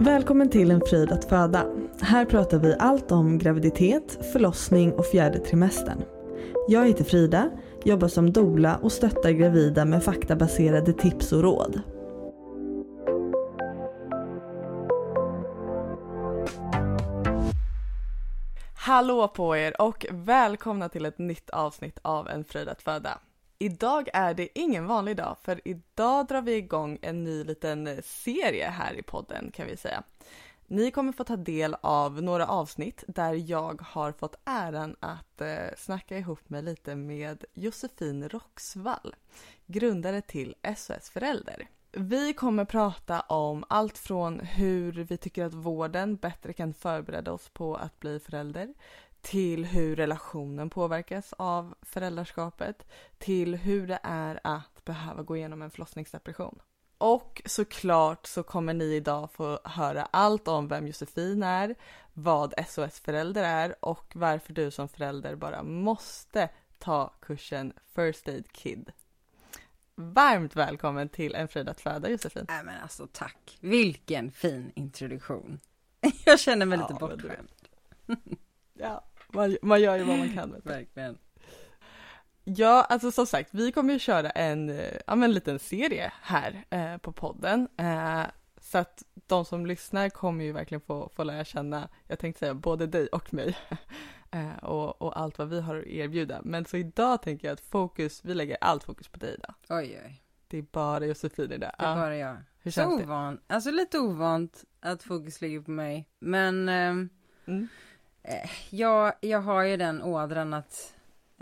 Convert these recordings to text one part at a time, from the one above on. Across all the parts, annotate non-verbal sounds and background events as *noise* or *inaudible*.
Välkommen till En frid att föda. Här pratar vi allt om graviditet, förlossning och fjärde trimestern. Jag heter Frida, jobbar som doula och stöttar gravida med faktabaserade tips och råd. Hallå på er och välkomna till ett nytt avsnitt av En fröjd att föda. Idag är det ingen vanlig dag för idag drar vi igång en ny liten serie här i podden kan vi säga. Ni kommer få ta del av några avsnitt där jag har fått äran att eh, snacka ihop mig lite med Josefin Roxvall, grundare till SOS Förälder. Vi kommer prata om allt från hur vi tycker att vården bättre kan förbereda oss på att bli förälder till hur relationen påverkas av föräldraskapet till hur det är att behöva gå igenom en förlossningsdepression. Och såklart så kommer ni idag få höra allt om vem Josefin är, vad SOS-förälder är och varför du som förälder bara måste ta kursen First Aid Kid. Varmt välkommen till En frid att föda Josefin. Nej men alltså tack. Vilken fin introduktion. *laughs* Jag känner mig Ja, lite bortskämd. *laughs* Ja, man, man gör ju vad man kan. Verkligen. Ja, alltså som sagt, vi kommer ju köra en, eh, ja, men en liten serie här eh, på podden. Eh, så att de som lyssnar kommer ju verkligen få, få lära känna, jag tänkte säga både dig och mig. *laughs* eh, och, och allt vad vi har att erbjuda. Men så idag tänker jag att fokus, vi lägger allt fokus på dig idag. Oj oj. Det är bara Josefin idag. Det är bara jag. hur Så känns det? ovant. Alltså lite ovant att fokus ligger på mig. Men ehm, Mm. eh, jag, jag har ju den ådran att,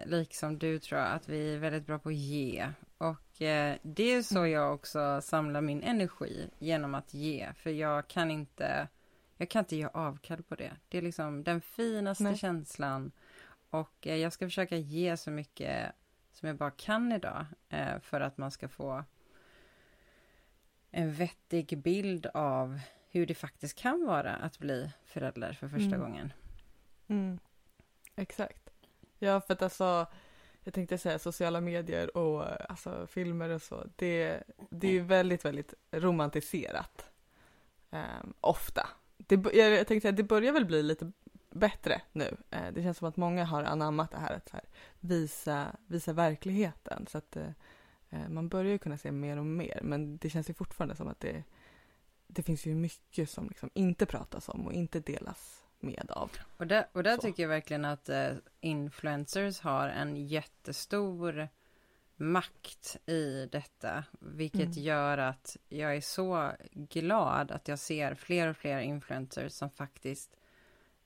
liksom du tror jag, att vi är väldigt bra på att ge. Och eh, det är så Mm. jag också samlar min energi genom att ge. För jag kan inte, jag kan inte ge avkall på det. Det är liksom den finaste Nej. känslan. Och eh, jag ska försöka ge så mycket som jag bara kan idag. Eh, för att man ska få en vettig bild av hur det faktiskt kan vara att bli förälder för första Mm. gången. Mm. Exakt. Ja, för att alltså, jag tänkte säga sociala medier och eh, alltså, filmer och så, det, det är ju väldigt, väldigt romantiserat. Ehm, ofta. Det, jag, tänkte säga, det börjar väl bli lite bättre nu. Eh, det känns som att många har anammat det här att här, visa, visa verkligheten. Så att eh, eh, man börjar ju kunna se mer och mer, men det känns ju fortfarande som att det, det finns ju mycket som liksom inte pratas om och inte delas med av. Och där, och där tycker jag verkligen att influencers har en jättestor makt i detta. Vilket Mm. gör att jag är så glad att jag ser fler och fler influencers som faktiskt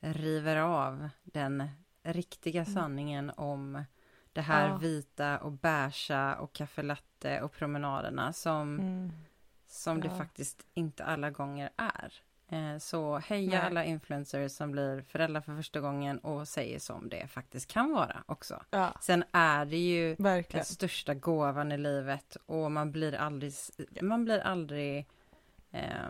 river av den riktiga Mm. sanningen om det här Ja. vita och beiga och kaffelatte och promenaderna som som det Ja. faktiskt inte alla gånger är. Eh, Så heja Nej. alla influencers som blir föräldrar för första gången och säger som det faktiskt kan vara också. Ja, Sen är det ju verkligen. den största gåvan i livet och man blir aldrig, man blir aldrig, eh,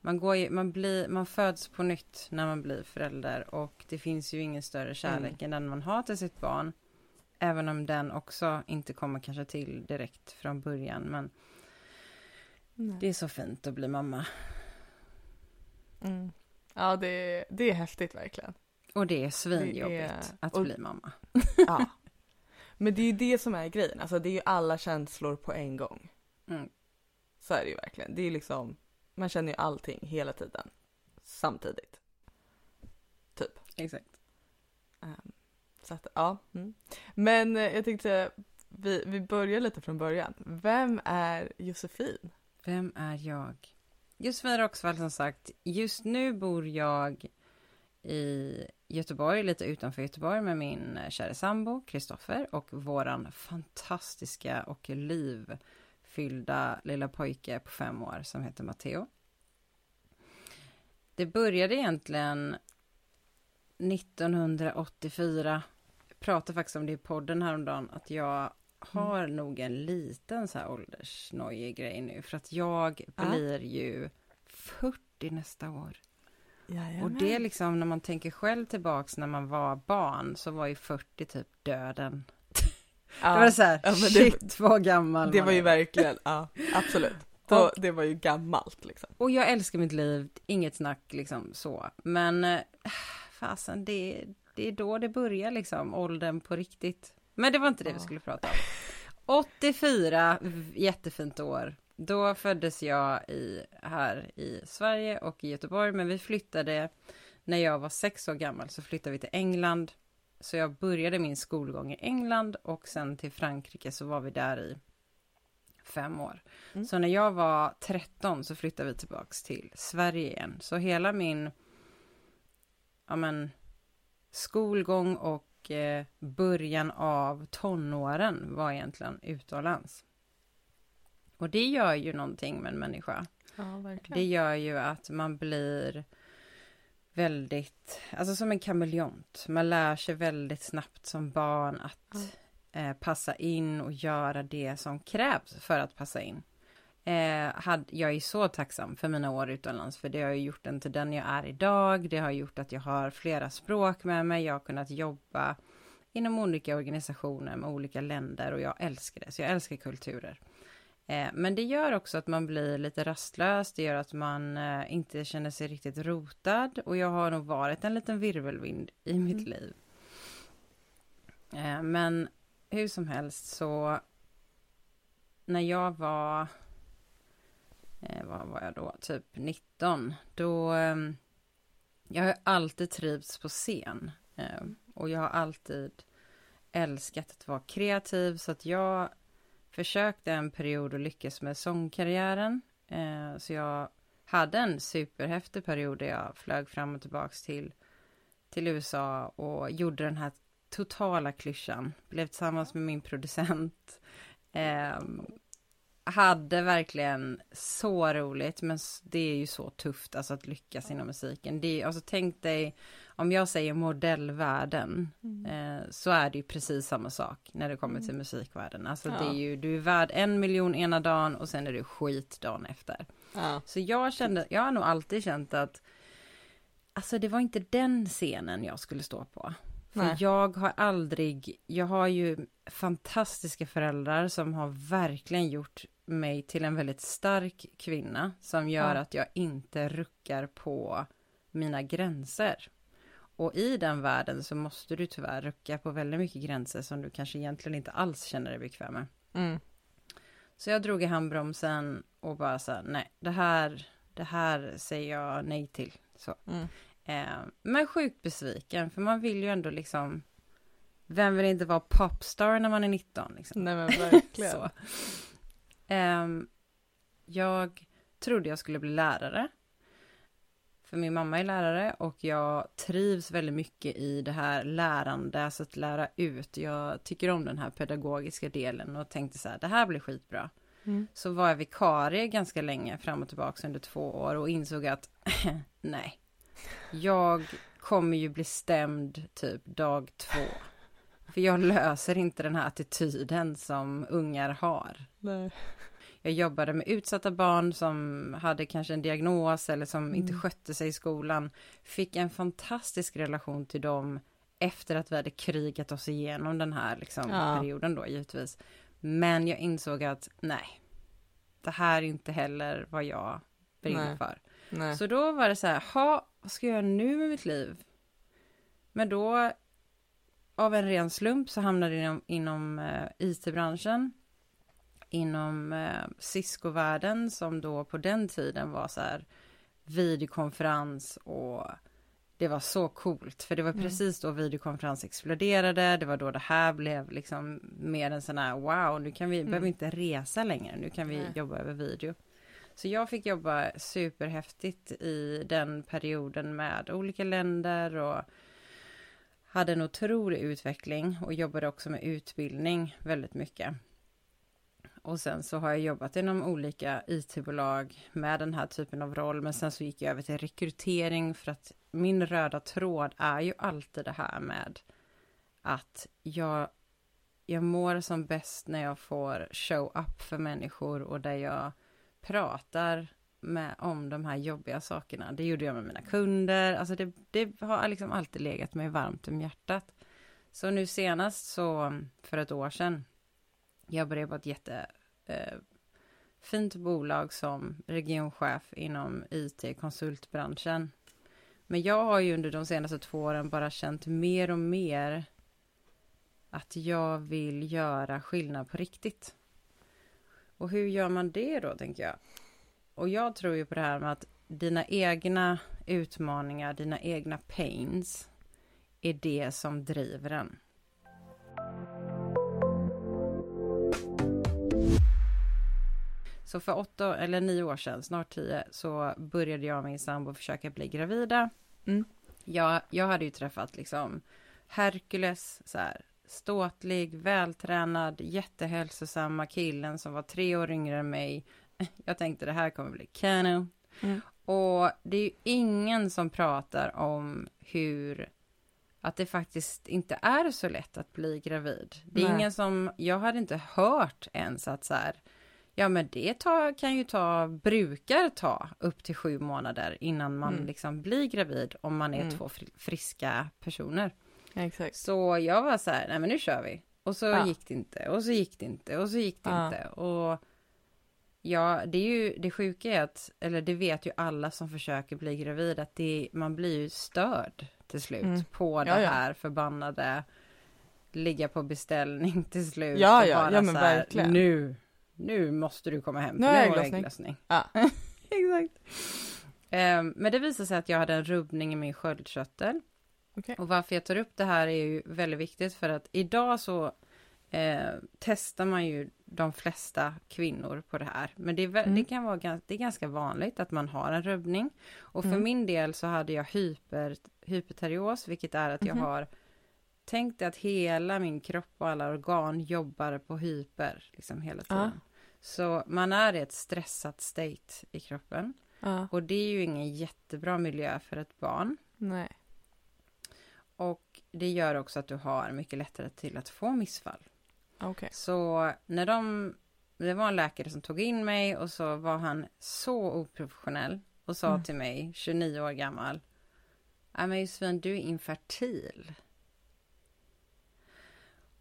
man går ju, man blir, man föds på nytt när man blir förälder och det finns ju ingen större kärlek än den man har till sitt barn. Även om den också inte kommer kanske till direkt från början men Nej. det är så fint att bli mamma. Mm. Ja, det, det är häftigt verkligen. Och det är svinjobbigt Det är- att och- bli mamma. *laughs* Ja. Men det är ju det som är grejen, alltså det är ju alla känslor på en gång. Mm. Så är det ju verkligen. Det är liksom, man känner ju allting hela tiden. Samtidigt. Typ. Exakt. Ehm, så att, ja. Mm. Men eh, jag tänkte vi, vi börjar lite från början. Vem är Josefin? Vem är jag? Josefin Roxvall som sagt. Just nu bor jag i Göteborg, lite utanför Göteborg med min eh, kära sambo Kristoffer och våran fantastiska och livfyllda lilla pojke på fem år som heter Matteo. Det började egentligen 1984. Jag pratade faktiskt om det i podden häromdagen att jag har nog en liten så här åldersnojig grej nu för att jag Ja. blir ju 40 nästa år. Jajamän. Och det är liksom när man tänker själv tillbaks när man var barn så var ju 40 typ döden. *laughs* Det var så här, Ja, det- shit vad gammal Det var ju är. verkligen, ja absolut. *laughs* Då, Och- det var ju gammalt liksom. Och jag älskar mitt liv, inget snack liksom så. Men äh, fasen, det, det är då det börjar liksom, åldern på riktigt. Men det var inte det vi Ja. skulle prata om. 84, v- jättefint år. Då föddes jag i, här i Sverige och i Göteborg, men vi flyttade när jag var sex år gammal så flyttade vi till England. Så jag började min skolgång i England och sen till Frankrike så var vi där i fem år. Mm. Så när jag var 13 så flyttade vi tillbaks till Sverige igen. Så hela min ja men, skolgång och eh, början av tonåren var egentligen utomlands. Och det gör ju någonting med en människa. Ja. Det gör ju att man blir väldigt, alltså som en kameleont. Man lär sig väldigt snabbt som barn att eh, passa in och göra det som krävs för att passa in. Eh, had, jag är så tacksam för mina år utomlands för det har ju gjort en till den jag är idag. Det har gjort att jag har flera språk med mig. Jag har kunnat jobba inom olika organisationer med olika länder och jag älskar det. Så jag älskar kulturer. Eh, men det gör också att man blir lite rastlös. Det gör att man eh, inte känner sig riktigt rotad och jag har nog varit en liten virvelvind i mitt Mm. liv. Eh, men hur som helst så när jag var eh, vad var jag då, typ 19, då eh, jag har alltid trivts på scen eh, och jag har alltid älskat att vara kreativ så att jag försökte en period att lyckas med sångkarriären. Eh, så jag hade en superhäftig period där jag flög fram och tillbaks till, till USA och gjorde den här totala klyschan. Blev tillsammans med min producent. Eh, hade verkligen så roligt, men det är ju så tufft alltså att lyckas inom musiken. Det är, alltså tänk dig, om jag säger modellvärlden, Mm. eh, så är det ju precis samma sak när det kommer till musikvärlden. Alltså det Ja. är ju, du är värd en miljon ena dagen och sen är du skit dagen efter. Ja. Så jag kände, jag har nog alltid känt att Alltså det var inte den scenen jag skulle stå på. För Nej. jag har aldrig, jag har ju fantastiska föräldrar som har verkligen gjort mig till en väldigt stark kvinna som gör Ja. att jag inte ruckar på mina gränser. Och i den världen så måste du tyvärr rucka på väldigt mycket gränser som du kanske egentligen inte alls känner dig bekväm med. Mm. Så jag drog i handbromsen och bara så här, nej, det här, det här säger jag nej till. Så. Mm. Eh, men sjukt besviken, för man vill ju ändå liksom, vem vill inte vara popstar när man är 19 liksom? Nej men *laughs* verkligen. Så. Ehm, jag trodde jag skulle bli lärare. För min mamma är lärare och jag trivs väldigt mycket i det här lärande, alltså att lära ut. Jag tycker om den här pedagogiska delen och tänkte så här, det här blir skitbra. Mm. Så var jag vikarie ganska länge, fram och tillbaka under två år och insåg att *laughs* nej, jag kommer ju bli stämd typ dag två. För jag löser inte den här attityden som ungar har. Nej. Jag jobbade med utsatta barn som hade kanske en diagnos eller som inte Mm. skötte sig i skolan. Fick en fantastisk relation till dem efter att vi hade krigat oss igenom den här liksom, Ja. perioden då givetvis. Men jag insåg att nej, det här är inte heller vad jag brinner Nej. för. Nej. Så då var det så här, ha, vad ska jag göra nu med mitt liv? Men då, av en ren slump så hamnade jag inom, inom eh, IT-branschen. Inom eh, Cisco-världen som då på den tiden var så här videokonferens och det var så coolt för det var Mm. precis då videokonferens exploderade. Det var då det här blev liksom mer en sån här wow, nu kan vi, Mm. behöver inte resa längre, nu kan vi Nej. jobba över video. Så jag fick jobba superhäftigt i den perioden med olika länder och hade en otrolig utveckling och jobbade också med utbildning väldigt mycket. Och sen så har jag jobbat inom olika IT-bolag med den här typen av roll, men sen så gick jag över till rekrytering för att min röda tråd är ju alltid det här med att jag, jag mår som bäst när jag får show up för människor och där jag pratar med, om de här jobbiga sakerna. Det gjorde jag med mina kunder. Alltså det, det har liksom alltid legat mig varmt om hjärtat. Så nu senast så, för ett år sedan, jag började på ett jättefint eh, bolag som regionchef inom IT-konsultbranschen. Men jag har ju under de senaste två åren bara känt mer och mer att jag vill göra skillnad på riktigt. Och hur gör man det då, tänker jag? Och jag tror ju på det här med att dina egna utmaningar, dina egna pains är det som driver en. Så för åtta eller nio år sedan, snart tio, så började jag och min sambo försöka bli gravida. Mm. Jag, jag hade ju träffat liksom Hercules, så här, ståtlig, vältränad, jättehälsosamma killen som var tre år yngre än mig. *laughs* Jag tänkte det här kommer bli kanon. Mm. Och det är ju ingen som pratar om hur att det faktiskt inte är så lätt att bli gravid. Det är Nej. ingen som, jag hade inte hört ens att så här, ja men det tar, kan ju ta, brukar ta upp till sju månader innan man Mm. liksom blir gravid om man är Mm. två fri- friska personer. Exakt. Så jag var så här, nej men nu kör vi. Och så Ja. gick det inte, och så gick det inte, och så gick det Ja. inte. Och ja, det är ju, det sjuka är att, eller det vet ju alla som försöker bli gravid, att det, man blir ju störd till slut Mm. på det Ja, här förbannade ligga på beställning *laughs* till slut. Ja, och ja, bara ja, men så här, verkligen. Nu, nu måste du komma hem. Nu för har jag ägglossning. Ja. *laughs* Exakt. Ehm, men det visade sig att jag hade en rubbning i min sköldkörtel. Okej. Och varför jag tar upp det här är ju väldigt viktigt för att idag så eh, testar man ju de flesta kvinnor på det här. Men det, är, Mm. det kan vara gans- det är ganska vanligt att man har en rubbning. Och för Mm. min del så hade jag hyper, hyperterios, vilket är att jag Mhm. har tänkt dig att hela min kropp och alla organ jobbar på hyper liksom hela Ja. tiden. Så man är i ett stressat state i kroppen. Ja. Och det är ju ingen jättebra miljö för ett barn. Nej. Och det gör också att du har mycket lättare till att få missfall. Okej. Så när de, det var en läkare som tog in mig och så var han så oprofessionell och sa Mm. till mig, 29 år gammal, Nej men Josefin, du är infertil.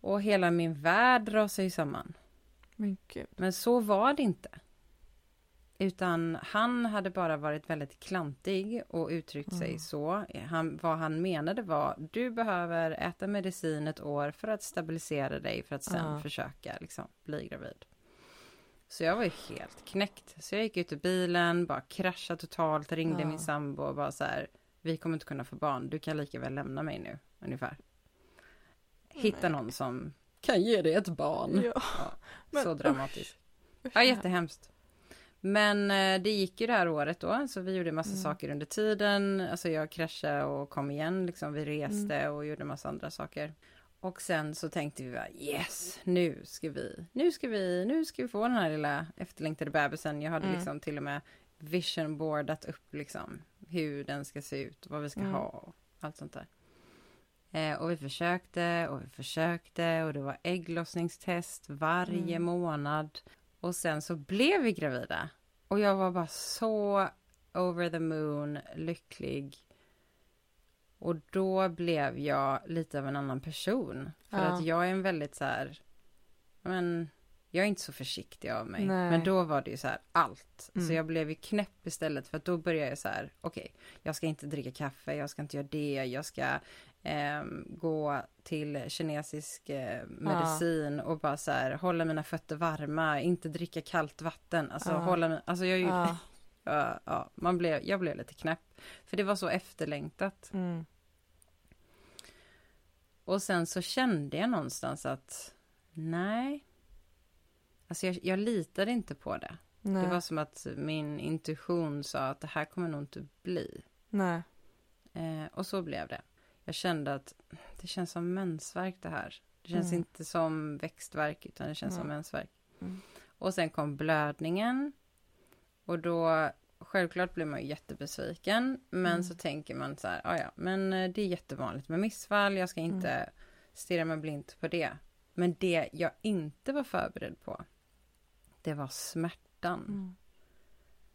Och hela min värld rasade ju samman. Men. Men så var det inte. Utan han hade bara varit väldigt klantig och uttryckt sig Mm. så. Han, vad han menade var, du behöver äta medicin ett år för att stabilisera dig för att sen Ja. försöka liksom, bli gravid. Så jag var ju helt knäckt. Så jag gick ut ur bilen, bara kraschade totalt, ringde Ja. min sambo och bara så här, vi kommer inte kunna få barn, du kan lika väl lämna mig nu, ungefär. Hitta någon som kan ge dig ett barn. Ja. Ja, så dramatiskt. Ja, jättehemskt. Men eh, det gick ju det här året då, så vi gjorde massa Mm. saker under tiden. Alltså jag kraschade och kom igen, liksom. Vi reste Mm. och gjorde massa andra saker. Och sen så tänkte vi bara yes, nu ska vi, nu ska vi, nu ska vi få den här lilla efterlängtade bebisen. Jag hade Mm. liksom till och med vision boardat upp liksom hur den ska se ut vad vi ska Mm. ha och allt sånt där. Eh, och vi försökte och vi försökte och det var ägglossningstest varje Mm. månad. Och sen så blev vi gravida. Och jag var bara så over the moon, lycklig. Och då blev jag lite av en annan person. För Ja. att jag är en väldigt så här, men jag är inte så försiktig av mig. Nej. Men då var det ju så här allt. Mm. Så jag blev ju knäpp istället för att då började jag så här, okej, jag ska inte dricka kaffe, jag ska inte göra det, jag ska ehm, gå till kinesisk eh, medicin och bara så här hålla mina fötter varma, inte dricka kallt vatten, alltså Ja. hålla alltså jag Ja. *laughs* Ja, ja, man blev, jag blev lite knäpp. För det var så efterlängtat. Mm. Och sen så kände jag någonstans att nej. Alltså jag, jag litade inte på det. Nej. Det var som att min intuition sa att det här kommer nog inte bli. Nej. Eh, och så blev det. Jag kände att det känns som mensvärk det här. Det känns Mm. inte som växtverk utan det känns som Nej. mensvärk. Mm. Och sen kom blödningen. Och då, självklart blir man jättebesviken. Men Mm. så tänker man så här, "Ah, ja men eh, det är jättevanligt med missfall. Jag ska inte Mm. stirra mig blint på det. Men det jag inte var förberedd på, det var smärtan. Mm.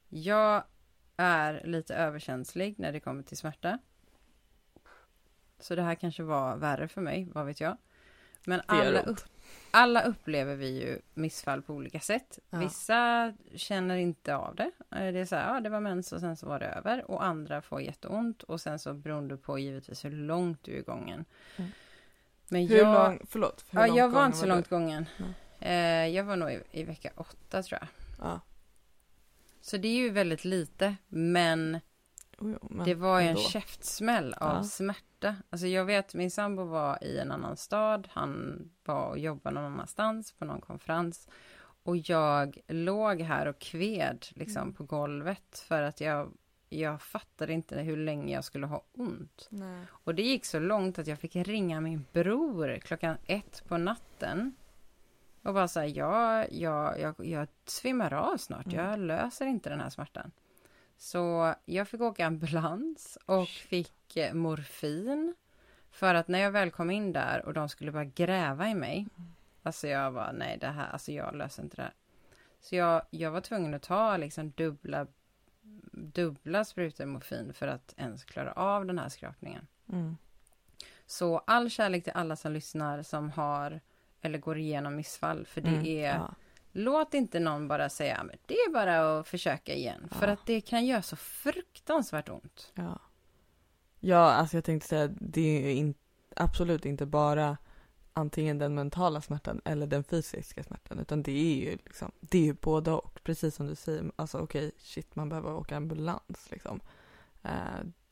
Jag är lite överkänslig när det kommer till smärta. Så det här kanske var värre för mig, vad vet jag. Men alla, upp, alla upplever vi ju missfall på olika sätt. Ja. Vissa känner inte av det. Eh, Det är så här, ja det var mens och sen så var det över. Och andra får jätteont och sen så beroende på givetvis hur långt du är gången. Mm. Men Hur jag, lång, förlåt. Hur ja, jag var gången inte så du? långt gången. Ja. Eh, jag var nog i, i vecka åtta tror jag. Ja. Så det är ju väldigt lite, men Jo, det var ju en käftsmäll av Ja. smärta. Alltså jag vet, min sambo var i en annan stad. Han var och jobbade någon annanstans på någon konferens. Och jag låg här och kved liksom Mm. på golvet för att jag, jag fattade inte hur länge jag skulle ha ont. Nej. Och det gick så långt att jag fick ringa min bror klockan ett på natten. Och bara säga, jag, jag, jag, jag svimmar av snart, Mm. jag löser inte den här smärtan. Så jag fick åka ambulans och fick eh, morfin. För att när jag väl kom in där och de skulle bara gräva i mig. Alltså jag var nej det här, alltså jag löser inte det här. Så jag, jag var tvungen att ta liksom dubbla, dubbla sprutor morfin för att ens klara av den här skrapningen. Mm. Så all kärlek till alla som lyssnar som har eller går igenom missfall. För det Mm. är, Ja. Låt inte någon bara säga, men det är bara att försöka igen. För Ja. att det kan göra så fruktansvärt ont. Ja. ja, alltså jag tänkte säga det är in, absolut inte bara antingen den mentala smärtan eller den fysiska smärtan utan det är ju liksom, det är ju både och precis som du säger, alltså okej shit man behöver åka ambulans liksom. Eh,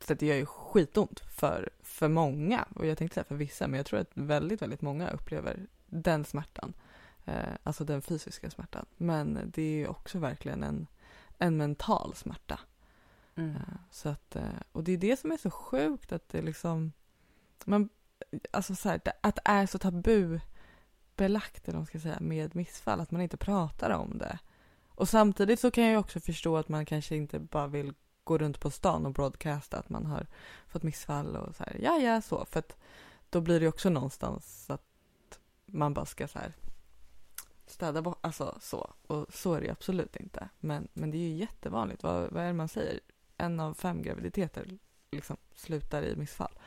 så det gör ju skitont för, för många och jag tänkte säga för vissa men jag tror att väldigt, väldigt många upplever den smärtan. Eh, alltså den fysiska smärtan. Men det är ju också verkligen en, en mental smärta. Mm. Eh, Så att, eh, och det är det som är så sjukt att det liksom, man, alltså så här, att det är så tabubelagt eller man ska säga med missfall, att man inte pratar om det. Och samtidigt så kan jag också förstå att man kanske inte bara vill gå runt på stan och broadcasta att man har fått missfall och så här, ja ja så, för att då blir det också någonstans att man bara ska så här städa bort, alltså så. Och så är det ju absolut inte. Men, men det är ju jättevanligt. Vad, vad är det man säger? En av fem graviditeter liksom slutar i missfall.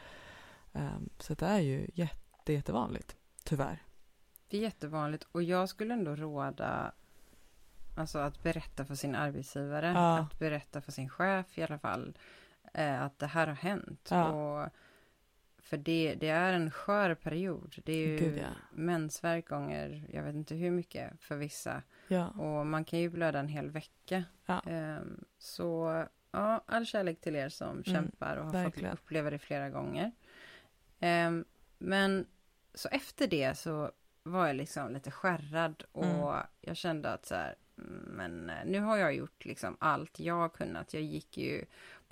Ehm, så det är ju jätte, jättevanligt, tyvärr. Det är jättevanligt och jag skulle ändå råda Alltså att berätta för sin arbetsgivare, Ja. att berätta för sin chef i alla fall eh, att det här har hänt. Ja. Och, för det, det är en skör period. Det är ju Gud, ja. mensvärk gånger, jag vet inte hur mycket för vissa. Ja. Och man kan ju blöda en hel vecka. Ja. Ehm, så ja, all kärlek till er som kämpar och har verkligen. fått uppleva det flera gånger. Ehm, men så efter det så var jag liksom lite skärrad och Mm. jag kände att så här, mm, men eh, nu har jag gjort liksom allt jag kunnat. Jag gick ju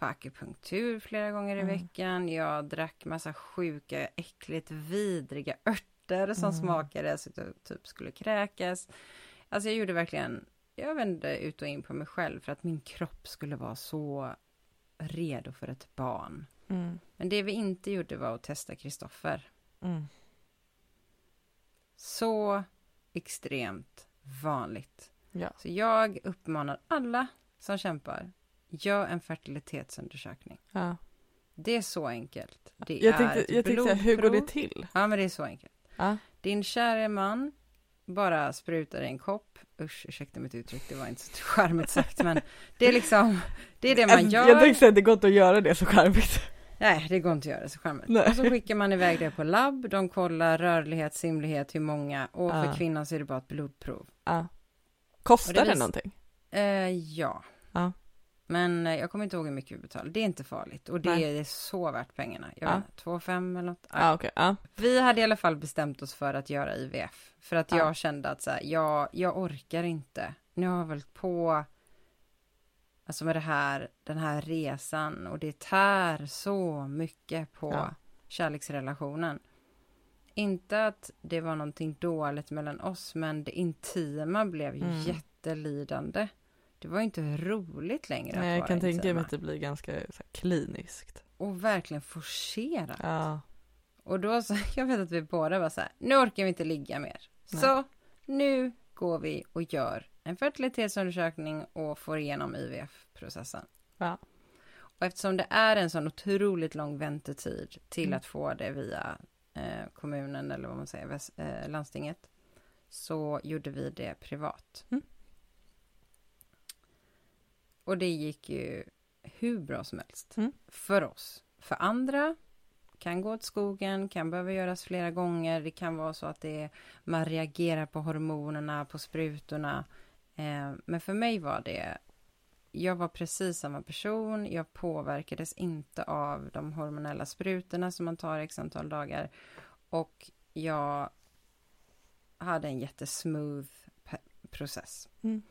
på akupunktur flera gånger i Mm. veckan. Jag drack massa sjuka, äckligt vidriga örter som Mm. smakade så att jag typ skulle kräkas. Alltså jag gjorde verkligen, jag vände ut och in på mig själv för att min kropp skulle vara så redo för ett barn. Mm. Men det vi inte gjorde var att testa Kristoffer. Mm. Så extremt vanligt. Ja. Så jag uppmanar alla som kämpar, gör en fertilitetsundersökning. ja. Det är så enkelt. Det Jag är tänkte, ett jag tänkte hur går det till? Ja, men det är så enkelt. Ja. Din käre man bara sprutar i en kopp. Usch, ursäkta mitt uttryck, det var inte så charmigt sagt, men det är liksom, det är det man gör. Jag tänkte att det går inte att göra det så charmigt. Nej, det går inte att göra så charmigt. Nej. Och så skickar man iväg det på labb, de kollar rörlighet, simlighet, hur många, och för Ja. kvinnan så är det bara ett blodprov. Ja. Kostar det det, någonting? Eh, ja. Ja. Men eh, jag kommer inte ihåg hur mycket vi betalar. Det är inte farligt och det Nej. är så värt pengarna. Jag Ja. vet inte, 2 5 eller något. Ja, okej. Ja. Vi hade i alla fall bestämt oss för att göra IVF. För att Ja. jag kände att så här, jag, jag orkar inte. Nu har jag väl på Alltså med det här, den här resan och det tär så mycket på Ja. kärleksrelationen. Inte att det var någonting dåligt mellan oss, men det intima blev ju Mm. jättelidande. Det var inte roligt längre Nej, att jag kan tänka mig att det blir ganska här, kliniskt. Och verkligen forcerat. Ja. Och då så, *laughs* jag vet att vi båda var så här, nu orkar vi inte ligga mer. Så nu går vi och gör en fertilitetsundersökning och får igenom IVF-processen. Ja. Och eftersom det är en sån otroligt lång väntetid till Mm. att få det via eh, kommunen eller vad man säger, väs- eh, landstinget, så gjorde vi det privat. Mm. Och det gick ju hur bra som helst Mm. för oss. För andra kan gå åt skogen, kan behöva göras flera gånger. Det kan vara så att det är, man reagerar på hormonerna, på sprutorna. Eh, men för mig var det, jag var precis samma person. Jag påverkades inte av de hormonella sprutorna som man tar x antal dagar. Och jag hade en jättesmooth process. Mm.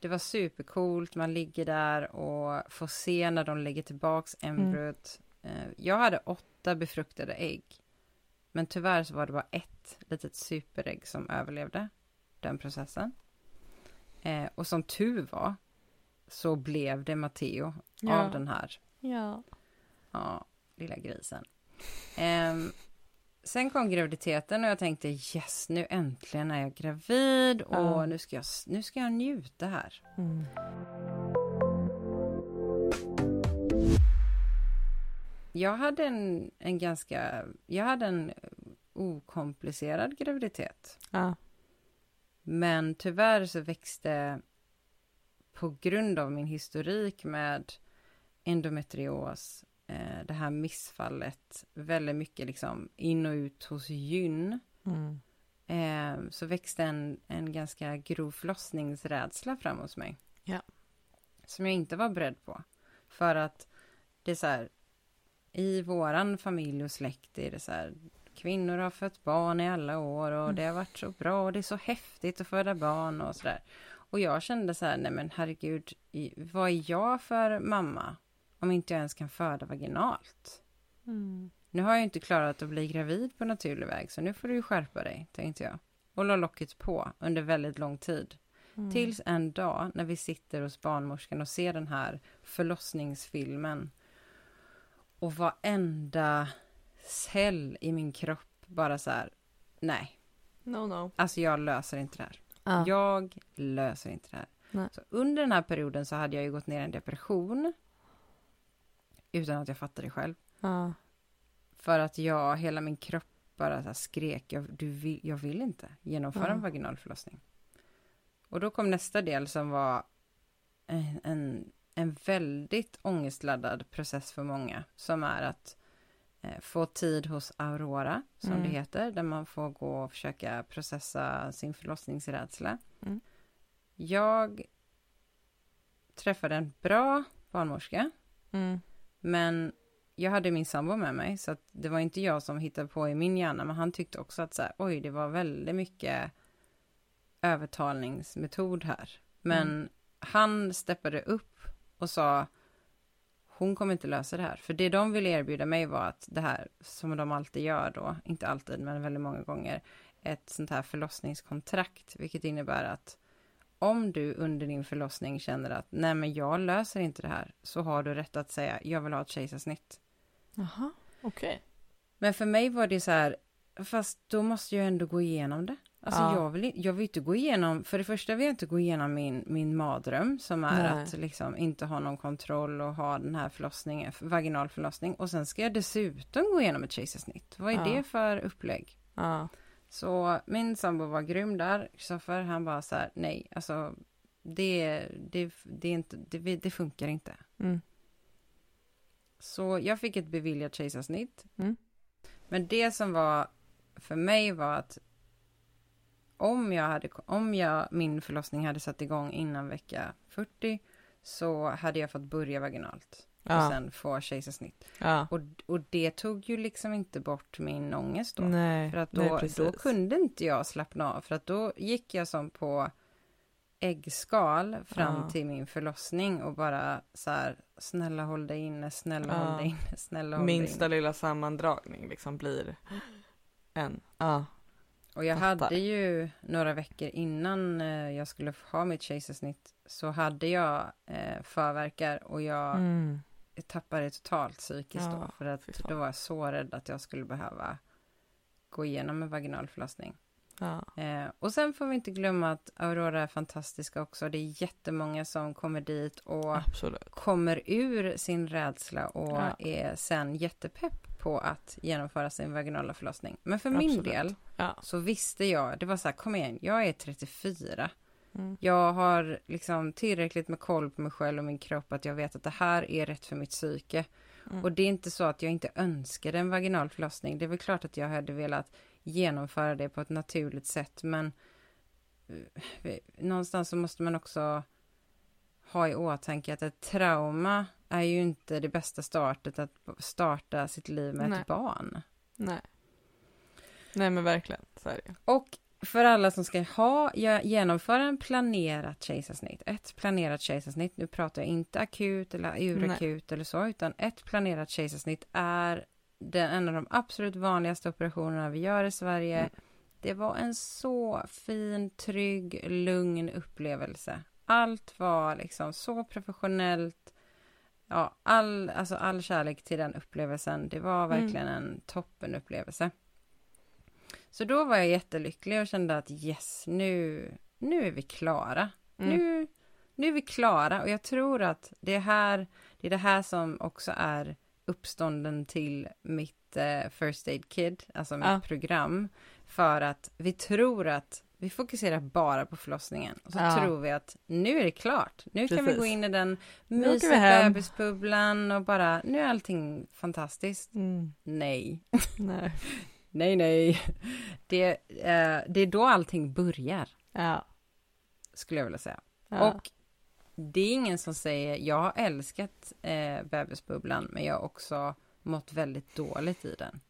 Det var supercoolt, man ligger där och får se när de lägger tillbaks embryot. Eh, Jag hade åtta befruktade ägg. Men tyvärr så var det bara ett litet superägg som överlevde den processen. Eh, och som tur var så blev det Matteo Ja. av den här Ja. Ja, lilla grisen. Ehm, sen kom graviditeten och jag tänkte yes, nu äntligen är jag gravid och Ja. nu, ska jag, nu ska jag njuta här. Mm. Jag hade en, en ganska, jag hade en okomplicerad graviditet. Ja. Men tyvärr så växte på grund av min historik med endometrios, eh, det här missfallet, väldigt mycket liksom in och ut hos gyn. Mm. Eh, så växte en, en ganska grov förlossningsrädsla fram hos mig. Ja. Som jag inte var beredd på. För att det är så här, i våran familj och släkt är det så här, kvinnor har fött barn i alla år och det har varit så bra och det är så häftigt att föda barn och sådär. Och jag kände så här, nej men herregud, vad är jag för mamma om inte jag ens kan föda vaginalt? Mm. Nu har jag ju inte klarat att bli gravid på naturlig väg, så nu får du ju skärpa dig, tänkte jag. Och la locket på under väldigt lång tid. Mm. Tills en dag när vi sitter hos barnmorskan och ser den här förlossningsfilmen. Och varenda cell i min kropp bara så här, nej, No, no. alltså jag löser inte det här. Ja. Jag löser inte det här. Nej. Så under den här perioden så hade jag ju gått ner i en depression. Utan att jag fattade det själv. Ja. För att jag, hela min kropp bara så skrek, jag, du vill, jag vill inte genomföra Ja. en vaginal förlossning. Och då kom nästa del som var en, en, en väldigt ångestladdad process för många. Som är att eh, få tid hos Aurora, som Mm. det heter. Där man får gå och försöka processa sin förlossningsrädsla. Mm. Jag träffade en bra barnmorska. Mm. Men jag hade min sambo med mig, så att det var inte jag som hittade på i min hjärna, men han tyckte också att så här, oj, det var väldigt mycket övertalningsmetod här. Men Mm. han steppade upp och sa, hon kommer inte lösa det här. För det de ville erbjuda mig var att det här, som de alltid gör då, inte alltid, men väldigt många gånger, ett sånt här förlossningskontrakt, vilket innebär att om du under din förlossning känner att nej men jag löser inte det här, så har du rätt att säga jag vill ha ett kejsarsnitt. Jaha, okej. Men för mig var det så här, fast då måste jag ändå gå igenom det. Alltså Ja. jag, vill, jag vill inte gå igenom, för det första vill jag inte gå igenom min, min mardröm som är Nej. att liksom inte ha någon kontroll och ha den här förlossningen, vaginal förlossning. Och sen ska jag dessutom gå igenom ett kejsarsnitt. Vad är Ja. det för upplägg? Ja. Så min sambo var grym där, Kristoffer, han bara så här, nej, alltså det, det, det, är inte, det, det funkar inte. Mm. Så jag fick ett beviljat kejsarsnitt. Mm. Men det som var för mig var att om, jag hade, om jag, min förlossning hade satt igång innan vecka 40 så hade jag fått börja vaginalt och Ja. sen få kejsarsnitt. ja. Och, och det tog ju liksom inte bort min ångest då. Nej, För att nej, då, precis. då kunde inte jag slappna av. För att då gick jag som på äggskal fram Ja. till min förlossning och bara så här, snälla håll dig inne, snälla håll dig inne, snälla håll Minsta dig inne. lilla sammandragning liksom blir en. Ja. Och jag fattar. hade ju några veckor innan eh, jag skulle ha mitt kejsarsnitt så hade jag eh, förverkar och jag Mm. Tappade totalt psykiskt Ja, då. För att fan. då var jag så rädd att jag skulle behöva gå igenom en vaginal förlossning. Ja. Eh, och sen får vi inte glömma att Aurora är fantastiska också. Det är jättemånga som kommer dit och Absolut. kommer ur sin rädsla och Ja. är sen jättepepp på att genomföra sin vaginala förlossning. Men för min Absolut. del Ja. så visste jag, det var så här, kom igen, jag är 34. Mm. Jag har liksom tillräckligt med koll på mig själv och min kropp att jag vet att det här är rätt för mitt psyke. Mm. Och det är inte så att jag inte önskade en vaginal förlossning. Det är väl klart att jag hade velat genomföra det på ett naturligt sätt, men eh, någonstans så måste man också ha i åtanke att ett trauma är ju inte det bästa startet att starta sitt liv med Nej. ett barn. Nej. Nej men verkligen, så är det. Och för alla som ska ha, genomföra en planerat kejsarsnitt, ett planerat kejsarsnitt, nu pratar jag inte akut eller urakut eller så, utan ett planerat kejsarsnitt är den, en av de absolut vanligaste operationerna vi gör i Sverige. Mm. Det var en så fin, trygg, lugn upplevelse. Allt var liksom så professionellt. Ja, all, alltså all kärlek till den upplevelsen. Det var Mm. verkligen en toppenupplevelse. Så då var jag jättelycklig och kände att yes, nu, nu är vi klara. Mm. Nu, nu är vi klara och jag tror att det är, här, det är det här som också är uppstånden till mitt eh, First Aid Kid, alltså mitt Ja. program. För att vi tror att vi fokuserar bara på förlossningen. Och så Ja. tror vi att nu är det klart. Nu kan vi Precis. gå in i den mysiga bebisbubblan och bara, nu är allting fantastiskt. Mm. Nej. Nej. *laughs* Nej, nej. *laughs* Det, eh, det är då allting börjar, Ja. skulle jag vilja säga. ja. Och det är ingen som säger, jag har älskat eh, bebisbubblan, men jag har också mått väldigt dåligt i den.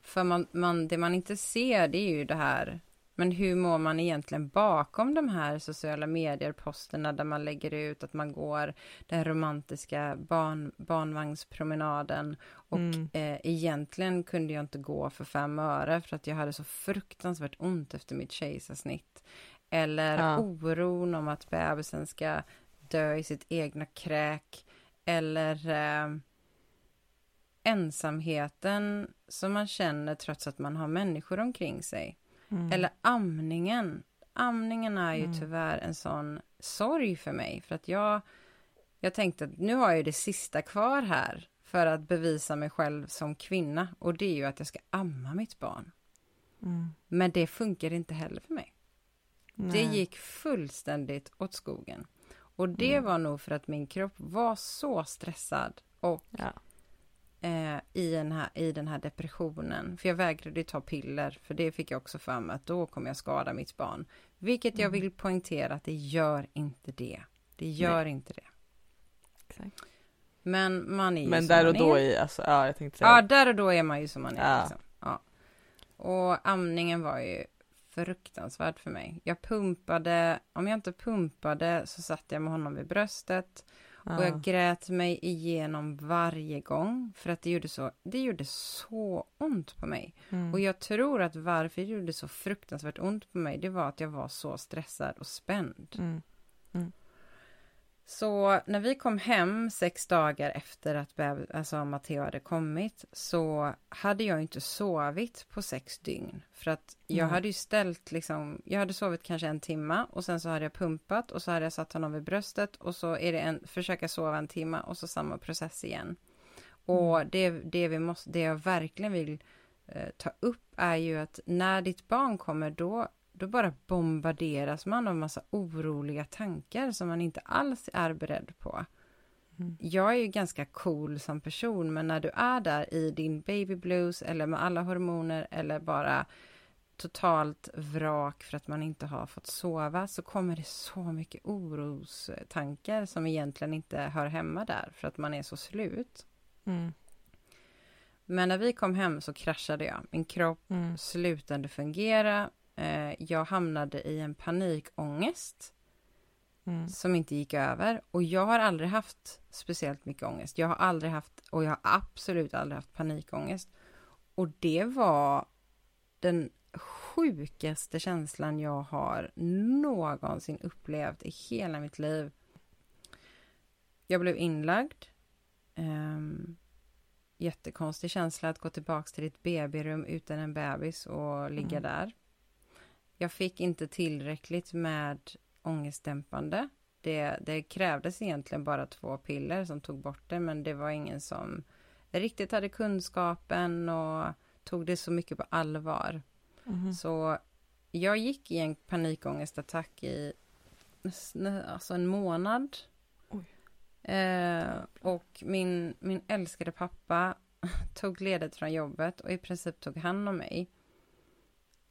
För man, man, det man inte ser, det är ju det här, men hur mår man egentligen bakom de här sociala medier-posterna där man lägger ut att man går den romantiska barn, barnvagnspromenaden och Mm. eh, egentligen kunde jag inte gå för fem öre för att jag hade så fruktansvärt ont efter mitt kejsarsnitt. Eller Ja. oron om att bebisen ska dö i sitt egna kräk. Eller eh, ensamheten som man känner trots att man har människor omkring sig. Mm. Eller amningen. Amningen är ju Mm. tyvärr en sån sorg för mig. För att jag, jag tänkte att nu har jag ju det sista kvar här för att bevisa mig själv som kvinna. Och det är ju att jag ska amma mitt barn. Mm. Men det funkar inte heller för mig. Det Nej. gick fullständigt åt skogen. Och det Mm. var nog för att min kropp var så stressad och Ja. Eh, i, den här, i den här depressionen. För jag vägrade ta piller, för det fick jag också för mig att då kommer jag skada mitt barn. Vilket jag Mm. vill poängtera att det gör inte det. Det gör inte det. Exakt. Men man är ju Men som där och då är. i, alltså, ja jag tänkte säga. Ja, där och då är man ju som man är. Ja. Liksom. Ja. Och amningen var ju fruktansvärd för mig. Jag pumpade, om jag inte pumpade så satt jag med honom vid bröstet ja. och jag grät mig igenom varje gång för att det gjorde så, det gjorde så ont på mig. Mm. Och jag tror att varför det gjorde så fruktansvärt ont på mig, det var att jag var så stressad och spänd. Mm. Så när vi kom hem sex dagar efter att beb- alltså Matteo hade kommit så hade jag inte sovit på sex dygn. För att jag Nej. hade ju ställt liksom, jag hade sovit kanske en timma och sen så hade jag pumpat och så hade jag satt honom vid bröstet och så är det en, försöka sova en timma och så samma process igen. Och det, det, vi måste, det jag verkligen vill eh, ta upp är ju att när ditt barn kommer då då bara bombarderas man av massa oroliga tankar som man inte alls är beredd på. Mm. Jag är ju ganska cool som person, men när du är där i din baby blues eller med alla hormoner eller bara totalt vrak för att man inte har fått sova så kommer det så mycket orostankar som egentligen inte hör hemma där för att man är så slut. Mm. Men när vi kom hem så kraschade jag. Min kropp Mm. slutade fungera. Eh, jag hamnade i en panikångest Mm. som inte gick över. Och jag har aldrig haft speciellt mycket ångest. Jag har aldrig haft, och jag har absolut aldrig haft panikångest. Och det var den sjukaste känslan jag har någonsin upplevt i hela mitt liv. Jag blev inlagd. Ehm, jättekonstig känsla att gå tillbaks till ditt BB-rum utan en bebis och ligga Mm. där. Jag fick inte tillräckligt med ångestdämpande. Det, det krävdes egentligen bara två piller som tog bort det, men det var ingen som riktigt hade kunskapen och tog det så mycket på allvar. Mhm. Så jag gick i en panikångestattack i alltså en månad. Eh, och min, min älskade pappa *laughs* tog ledigt från jobbet och i princip tog hand om mig.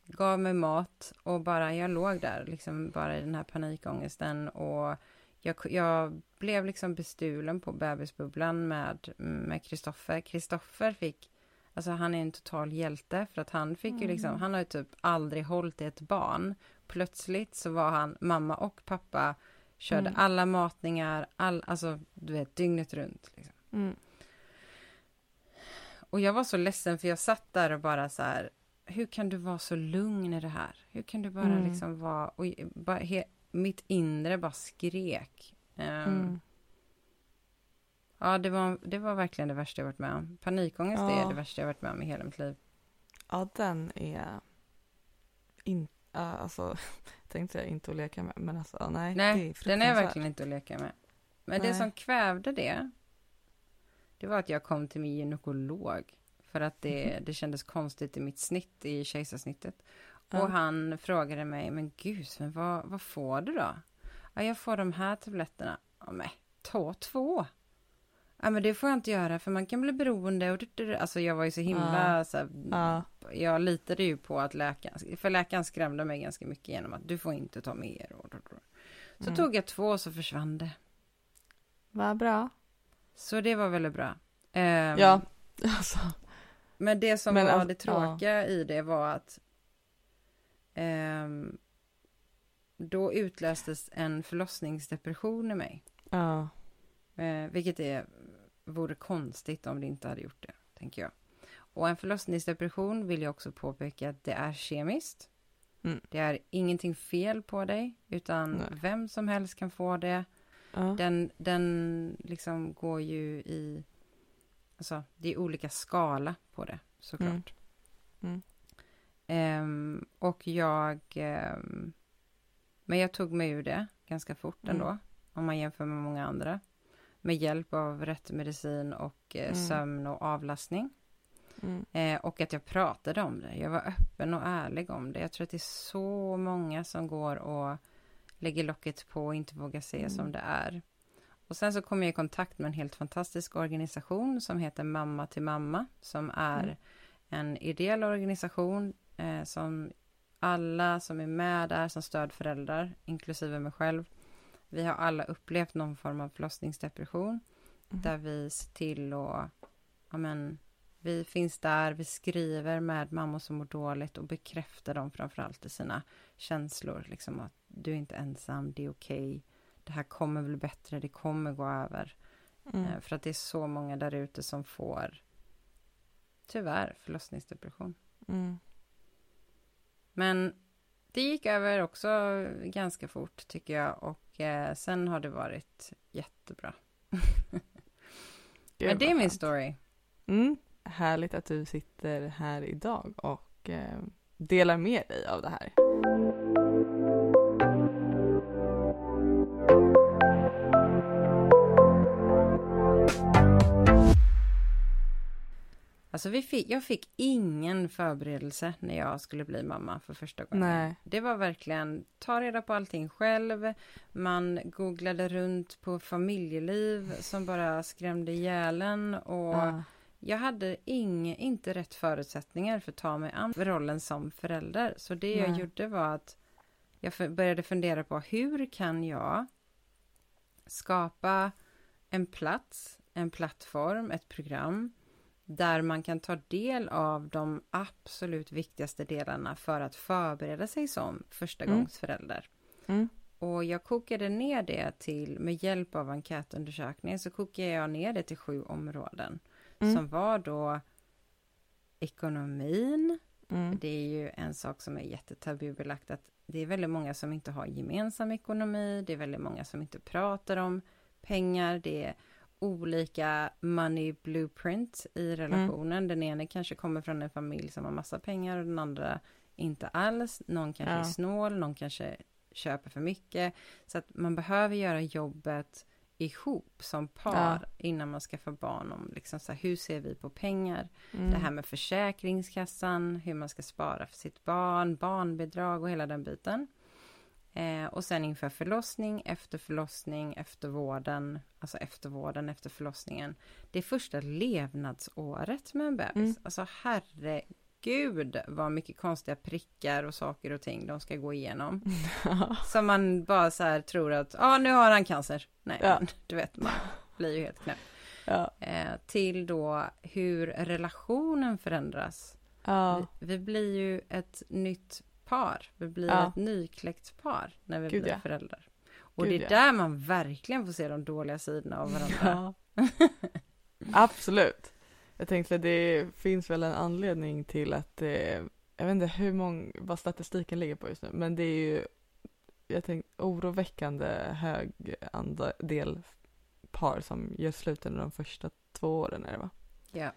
Gav mig mat och bara, jag låg där liksom bara i den här panikångesten och jag, jag blev liksom bestulen på bebisbubblan med med Kristoffer. Kristoffer fick Alltså han är en total hjälte för att han fick ju liksom, Mm. han har ju typ aldrig hållit i ett barn. Plötsligt så var han, mamma och pappa körde Mm. alla matningar, all, alltså du vet dygnet runt. Liksom. Mm. Och jag var så ledsen för jag satt där och bara så här, hur kan du vara så lugn i det här? Hur kan du bara Mm. liksom vara, och bara, he, mitt inre bara skrek. Ehm, Mm. Ja, det var, det var verkligen det värsta jag varit med om. Panikångest Ja. är det värsta jag varit med om i hela mitt liv. Ja, den är in, ja, alltså, *laughs* jag tänkte säga inte att leka med, men alltså nej. det Nej, är den är verkligen inte att leka med. Men det Nej. som kvävde det, det var att jag kom till min gynekolog. För att det, Mhm. det kändes konstigt i mitt snitt, i kejsarsnittet. Ja. Och han frågade mig, men gud, men vad, vad får du då? Ja, jag får de här tabletterna. Ja, men ta två. Ja, men det får jag inte göra för man kan bli beroende och Alltså jag var ju så himla så här, Ja. Jag litade ju på att läkaren, för läkaren skrämde mig ganska mycket genom att du får inte ta mer. Och. Så Mm. tog jag två och så försvann det. Vad bra. Så det var väldigt bra. Ehm, Ja, *laughs* alltså. Men det som Men var alltså, det tråkiga i det var att ehm, då utlöstes en förlossningsdepression i mig. Ja. Eh, vilket är, vore konstigt om det inte hade gjort det, tänker jag. Och en förlossningsdepression vill jag också påpeka att det är kemiskt. Mm. Det är ingenting fel på dig, utan Nej. vem som helst kan få det. ja. Den, den liksom går ju i... Alltså, det är olika skala på det, såklart. Mm. Mm. Ehm, och jag... ehm, men jag tog mig ur det ganska fort Mm. ändå, om man jämför med många andra. Med hjälp av rätt medicin och Mm. sömn och avlastning. Eh, och att jag pratade om det. Jag var öppen och ärlig om det. Jag tror att det är så många som går och lägger locket på och inte vågar se Mm. som det är. Och sen så kom jag i kontakt med en helt fantastisk organisation som heter Mamma till mamma. Som är Mm. en ideell organisation eh, som alla som är med där som stödföräldrar, inklusive mig själv. Vi har alla upplevt någon form av förlossningsdepression. Mm. Där vi ser till att, ja men, vi finns där, vi skriver med mammor som mår dåligt och bekräftar dem framförallt i sina känslor. Liksom att du är inte ensam, det är okej. Det här kommer bli bättre, det kommer gå över. Mm. Eh, För att det är så många där ute som får, tyvärr, förlossningsdepression. Mm. Men det gick över också ganska fort tycker jag och eh, sen har det varit jättebra. *laughs* Men det är min story. Mm. Härligt att du sitter här idag och eh, delar med dig av det här. Alltså vi fick, jag fick ingen förberedelse när jag skulle bli mamma för första gången. Nej. Det var verkligen ta reda på allting själv. Man googlade runt på familjeliv som bara skrämde ihjäl en och Ja. jag hade ing, inte rätt förutsättningar för att ta mig an rollen som förälder. Så det jag Nej. gjorde var att jag började fundera på hur kan jag skapa en plats, en plattform, ett program där man kan ta del av de absolut viktigaste delarna för att förbereda sig som förstagångsförälder. Mm. Och jag kokade ner det till, med hjälp av enkätundersökningen, så kokade jag ner det till sju områden. Mm. Som var då ekonomin. Mm. Det är ju en sak som är jättetabubelagt att det är väldigt många som inte har gemensam ekonomi. Det är väldigt många som inte pratar om pengar. Det är olika money blueprint i relationen. Mm. Den ena kanske kommer från en familj som har massa pengar och den andra inte alls. Någon kanske Ja. är snål, någon kanske köper för mycket. Så att man behöver göra jobbet ihop som par Ja. innan man skaffar barn om liksom så här, hur ser vi på pengar? Mm. Det här med Försäkringskassan, hur man ska spara för sitt barn, barnbidrag och hela den biten. Eh, och sen inför förlossning, efter förlossning, efter vården, alltså efter vården, efter förlossningen. Det första levnadsåret med en bebis. Mm. Alltså herregud vad mycket konstiga prickar och saker och ting de ska gå igenom. *laughs* Som man bara så här tror att, ja ah, nu har han cancer. Nej, Ja. men *laughs* du vet, man blir ju helt knäpp. ja. Eh, till då hur relationen förändras. Ja. Vi, vi blir ju ett nytt par. Vi blir ett nykläckt par när vi Gud, blir föräldrar. Och Gud, det är där man verkligen får se de dåliga sidorna av *laughs* varandra. Absolut. Jag tänkte att det finns väl en anledning till att det, jag vet inte hur många, vad statistiken ligger på just nu, men det är ju jag tänkte oroväckande hög andel par som gör slut under de första två åren är det va? Ja.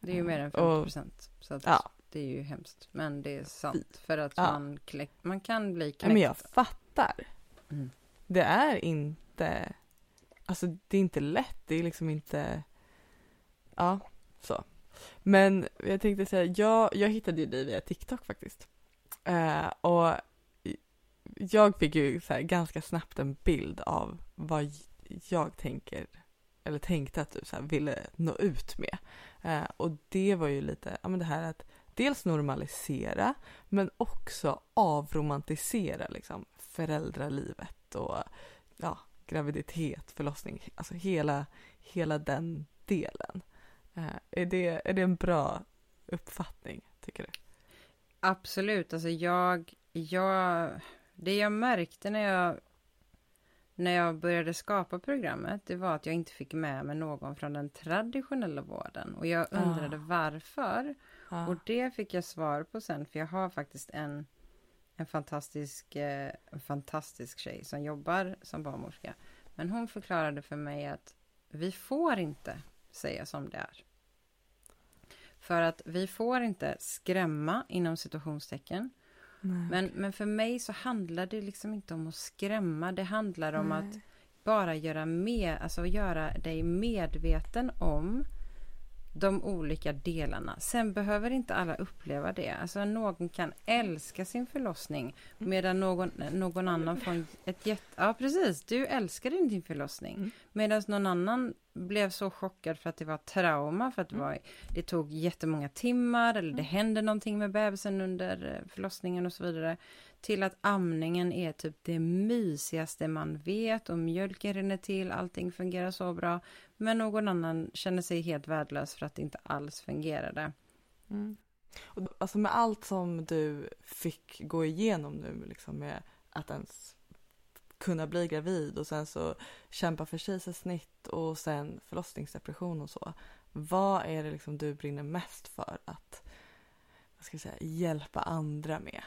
Det är ju mer än Och- 50 procent. Så att Ja. det är ju hemskt. Men det är sant. För att Ja. man, kläck, man kan bli knäckt. men jag fattar. Mm. Det är inte, alltså det är inte lätt, det är liksom inte, ja, så. Men jag tänkte säga, jag, jag hittade ju dig via TikTok faktiskt. Eh, och jag fick ju så här ganska snabbt en bild av vad jag tänker, eller tänkte att du så här ville nå ut med. Eh, och det var ju lite, ja men det här att dels normalisera men också avromantisera liksom föräldralivet och ja, graviditet, förlossning, alltså hela, hela den delen. Eh, är, det, är det en bra uppfattning, tycker du? Absolut, alltså jag, jag, det jag märkte när jag, när jag började skapa programmet, det var att jag inte fick med mig någon från den traditionella vården. Och jag undrade Ah. varför. Ja. Och det fick jag svar på sen, för jag har faktiskt en, en fantastisk, eh, en fantastisk tjej som jobbar som barnmorska. Men hon förklarade för mig att vi får inte säga som det är. För att vi får inte skrämma inom situationstecken. Nej. Men, men för mig så handlar det liksom inte om att skrämma. Det handlar om att Nej. bara göra, med, alltså göra dig medveten om de olika delarna. Sen behöver inte alla uppleva det. Alltså någon kan älska sin förlossning medan någon, någon annan får ett jätte... Ja precis, du älskade inte din förlossning. Mm. Medan någon annan blev så chockad för att det var trauma, för att det, var, det tog jättemånga timmar eller det hände någonting med bebisen under eh, förlossningen och så vidare. Till att amningen är typ det mysigaste man vet och mjölken rinner till, allting fungerar så bra. Men någon annan känner sig helt värdelös för att det inte alls fungerade. Mm. Och, alltså med allt som du fick gå igenom nu liksom med att ens kunna bli gravid och sen så kämpa för kejsarsnitt och sen förlossningsdepression och så. Vad är det liksom du brinner mest för att vad ska jag säga, hjälpa andra med?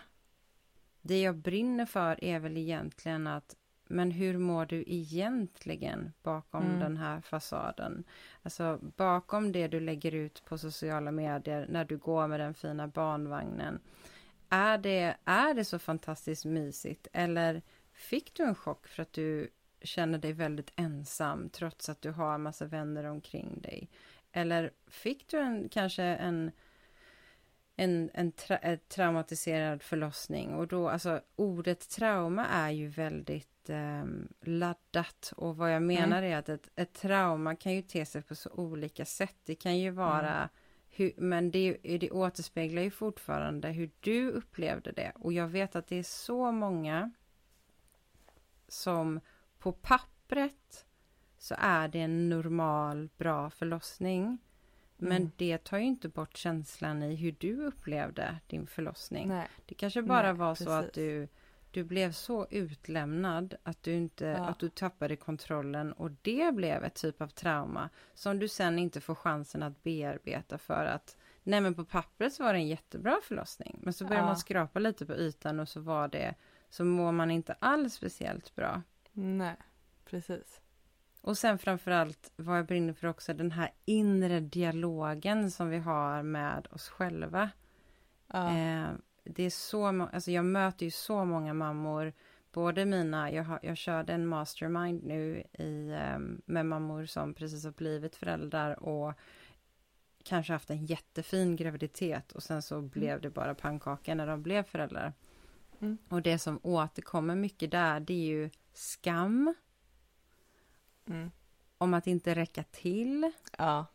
Det jag brinner för är väl egentligen att men hur mår du egentligen bakom Mm. den här fasaden? Alltså bakom det du lägger ut på sociala medier när du går med den fina barnvagnen. Är det, är det så fantastiskt mysigt eller fick du en chock för att du känner dig väldigt ensam trots att du har en massa vänner omkring dig? Eller fick du en, kanske en en, en tra traumatiserad förlossning och då, alltså ordet trauma är ju väldigt ehm, laddat och vad jag menar är att ett, ett trauma kan ju te sig på så olika sätt. Det kan ju vara hur, men det, det återspeglar ju fortfarande hur du upplevde det och jag vet att det är så många som på pappret så är det en normal, bra förlossning. Men Mm. det tar ju inte bort känslan i hur du upplevde din förlossning. Nej. Det kanske bara Nej, var så att du, du blev så utlämnad att du, inte, Ja. att du tappade kontrollen och det blev ett typ av trauma som du sen inte får chansen att bearbeta för att nej men på pappret så var det en jättebra förlossning men så börjar Ja. man skrapa lite på ytan och så var det så mår man inte alls speciellt bra. Nej, precis. Och sen framförallt vad jag brinner för också den här inre dialogen som vi har med oss själva. Ja. Eh, det är så, alltså jag möter ju så många mammor, både mina, jag, har, jag körde en mastermind nu i, eh, med mammor som precis har blivit föräldrar och kanske haft en jättefin graviditet och sen så blev det bara pannkaka när de blev föräldrar. Mm. Och det som återkommer mycket där, det är ju skam Mm. om att inte räcka till Ja.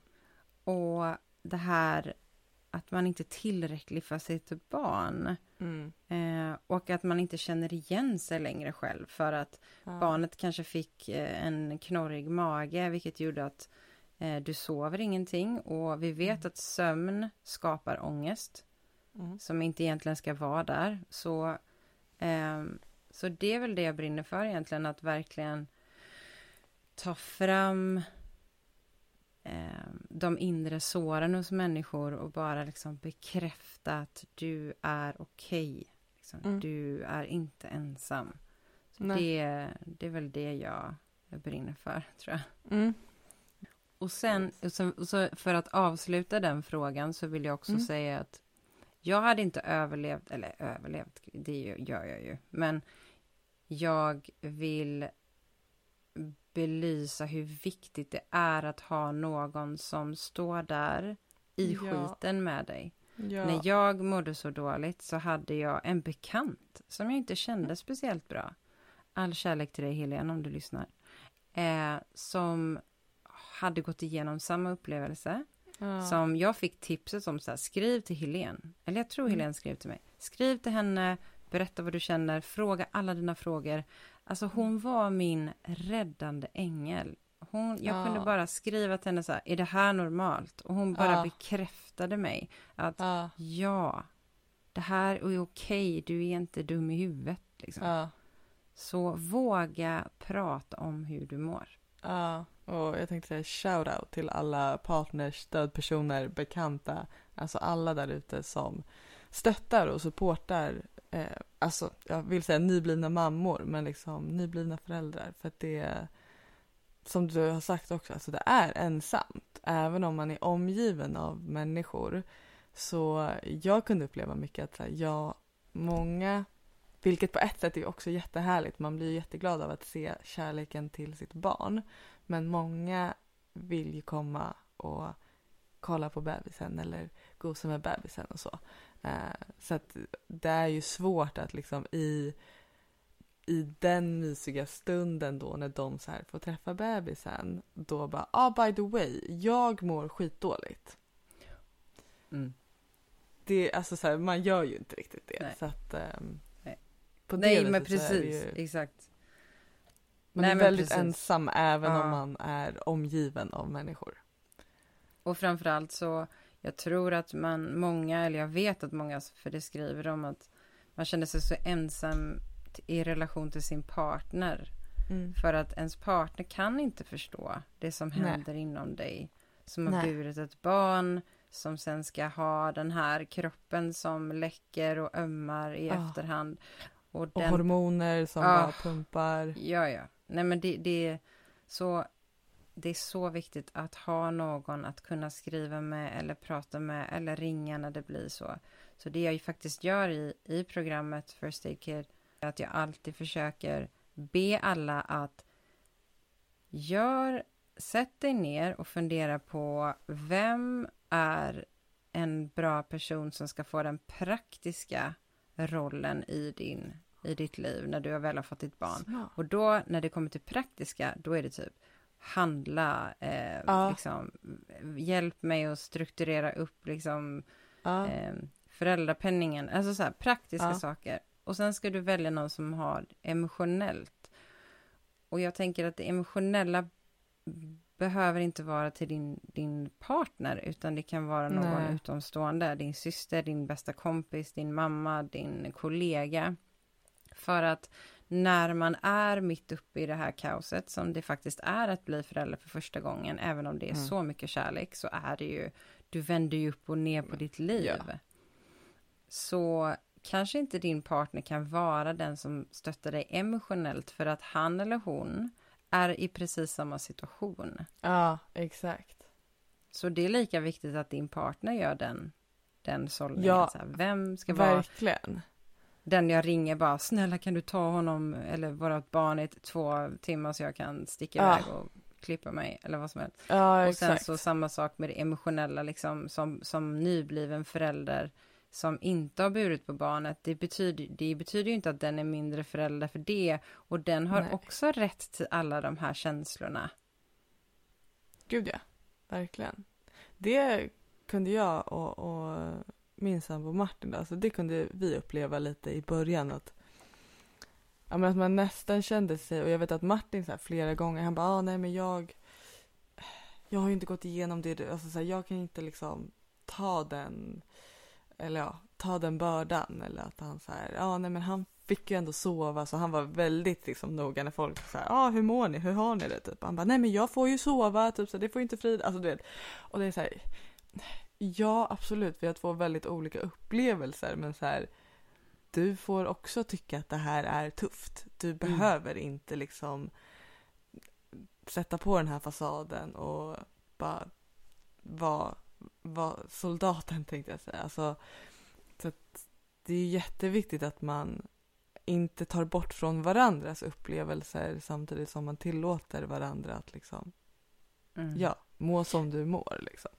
och det här att man inte är tillräcklig för sitt barn. Mm. Eh, och att man inte känner igen sig längre själv för att Ja. barnet kanske fick eh, en knorrig mage vilket gjorde att eh, du sover ingenting och vi vet att sömn skapar ångest Mm. som inte egentligen ska vara där. Så, ehm, så det är väl det jag brinner för egentligen, att verkligen ta fram ehm, de inre såren hos människor och bara liksom bekräfta att du är okej. Liksom. Mm. Du är inte ensam. Det, det är väl det jag, jag brinner för, *laughs* tror jag. Mm. Och sen, och så, och så för att avsluta den frågan så vill jag också Mm. säga att jag hade inte överlevt, eller överlevt, det gör jag ju, men jag vill belysa hur viktigt det är att ha någon som står där i Ja. skiten med dig. Ja. När jag mådde så dåligt så hade jag en bekant som jag inte kände speciellt bra. All kärlek till dig Helene om du lyssnar. Eh, som hade gått igenom samma upplevelse. ja. Som jag fick tipset om så här, skriv till Helene. Eller jag tror Mm. Helene skrev till mig. Skriv till henne, berätta vad du känner, fråga alla dina frågor. Alltså hon var min räddande ängel. Hon, jag Ja. kunde bara skriva till henne så här, är det här normalt? Och hon bara Ja. bekräftade mig att Ja. ja, det här är okej, du är inte dum i huvudet. Liksom. Så våga prata om hur du mår. Ja, och jag tänkte säga shout-out till alla partners, stödpersoner, bekanta, alltså alla där ute som stöttar och supportar, eh, alltså jag vill säga nyblivna mammor, men liksom nyblivna föräldrar, för att det är, som du har sagt också, alltså det är ensamt, även om man är omgiven av människor, så jag kunde uppleva mycket att här, jag, många vilket på ett sätt är också jättehärligt. Man blir ju jätteglad av att se kärleken till sitt barn. Men många vill ju komma och kolla på bebisen eller gosa med bebisen och så. Eh, så att det är ju svårt att liksom i, i den mysiga stunden då när de så här får träffa bebisen då bara, ah by the way, jag mår skitdåligt. Det, alltså så här, man gör ju inte riktigt det. Nej. Så att, ehm, Nej. på det Nej, men precis. ju- Exakt. man Nej, är väldigt precis. ensam även Ja. om man är omgiven av människor. Och framförallt så, jag tror att man, många, eller jag vet att många, för det skriver de att man känner sig så ensam i relation till sin partner. För att ens partner kan inte förstå det som Nej. händer inom dig. Som har Nej. burit ett barn, som sen ska ha den här kroppen som läcker och ömmar i Ah. efterhand. Och Och den hormoner som Ah. bara pumpar. Ja, ja. Nej, men det, det, är så, det är så viktigt att ha någon att kunna skriva med eller prata med eller ringa när det blir så. Så det jag ju faktiskt gör i, i programmet First Aid Kid är att jag alltid försöker be alla att gör, sätt dig ner och fundera på vem är en bra person som ska få den praktiska rollen i, din, i ditt liv när du väl har fått ditt barn. Smart. Och då när det kommer till praktiska, då är det typ handla, eh, Ja. liksom, hjälp mig att strukturera upp liksom, Ja. eh, föräldrapenningen, alltså så här praktiska Ja. saker. Och sen ska du välja någon som har emotionellt. Och jag tänker att det emotionella behöver inte vara till din, din partner, utan det kan vara någon Nej. utomstående, din syster, din bästa kompis, din mamma, din kollega. För att när man är mitt uppe i det här kaoset, som det faktiskt är att bli förälder för första gången, även om det är Mm. så mycket kärlek, så är det ju, du vänder ju upp och ner på ditt liv. Ja. Så kanske inte din partner kan vara den som stöttar dig emotionellt, för att han eller hon är i precis samma situation. Ja, exakt. Så det är lika viktigt att din partner gör den, den sållningen. Ja, så här, vem ska vara Verkligen. Den jag ringer bara, snälla kan du ta honom eller vårat barn i två timmar så jag kan sticka Ja. iväg och klippa mig eller vad som helst. Ja, Och sen så samma sak med det emotionella liksom som, som nybliven förälder som inte har burit på barnet. Det betyder, det betyder ju inte att den är mindre förälder för det och den har Nej. också rätt till alla de här känslorna. Gud ja, verkligen. Det kunde jag och, och min sambo Martin, alltså det kunde vi uppleva lite i början att Ja men att man nästan kände sig, och jag vet att Martin så här flera gånger, han bara ah, nej men jag Jag har ju inte gått igenom det, alltså så här, jag kan inte liksom ta den Eller ja, ta den bördan. Eller att han så här, ja nej men han fick ju ändå sova. Så han var väldigt liksom noga när folk så här, ja ah, hur mår ni, hur har ni det? Typ? Han bara, nej men jag får ju sova, typ så det får ju inte Frida, alltså du vet. Och det är så här, ja absolut vi har två väldigt olika upplevelser men så här, du får också tycka att det här är tufft. Du behöver inte liksom sätta på den här fasaden och bara vara vara soldaten tänkte jag säga. Alltså, så att det är jätteviktigt att man inte tar bort från varandras upplevelser samtidigt som man tillåter varandra att liksom, Mm. ja, må som du mår liksom.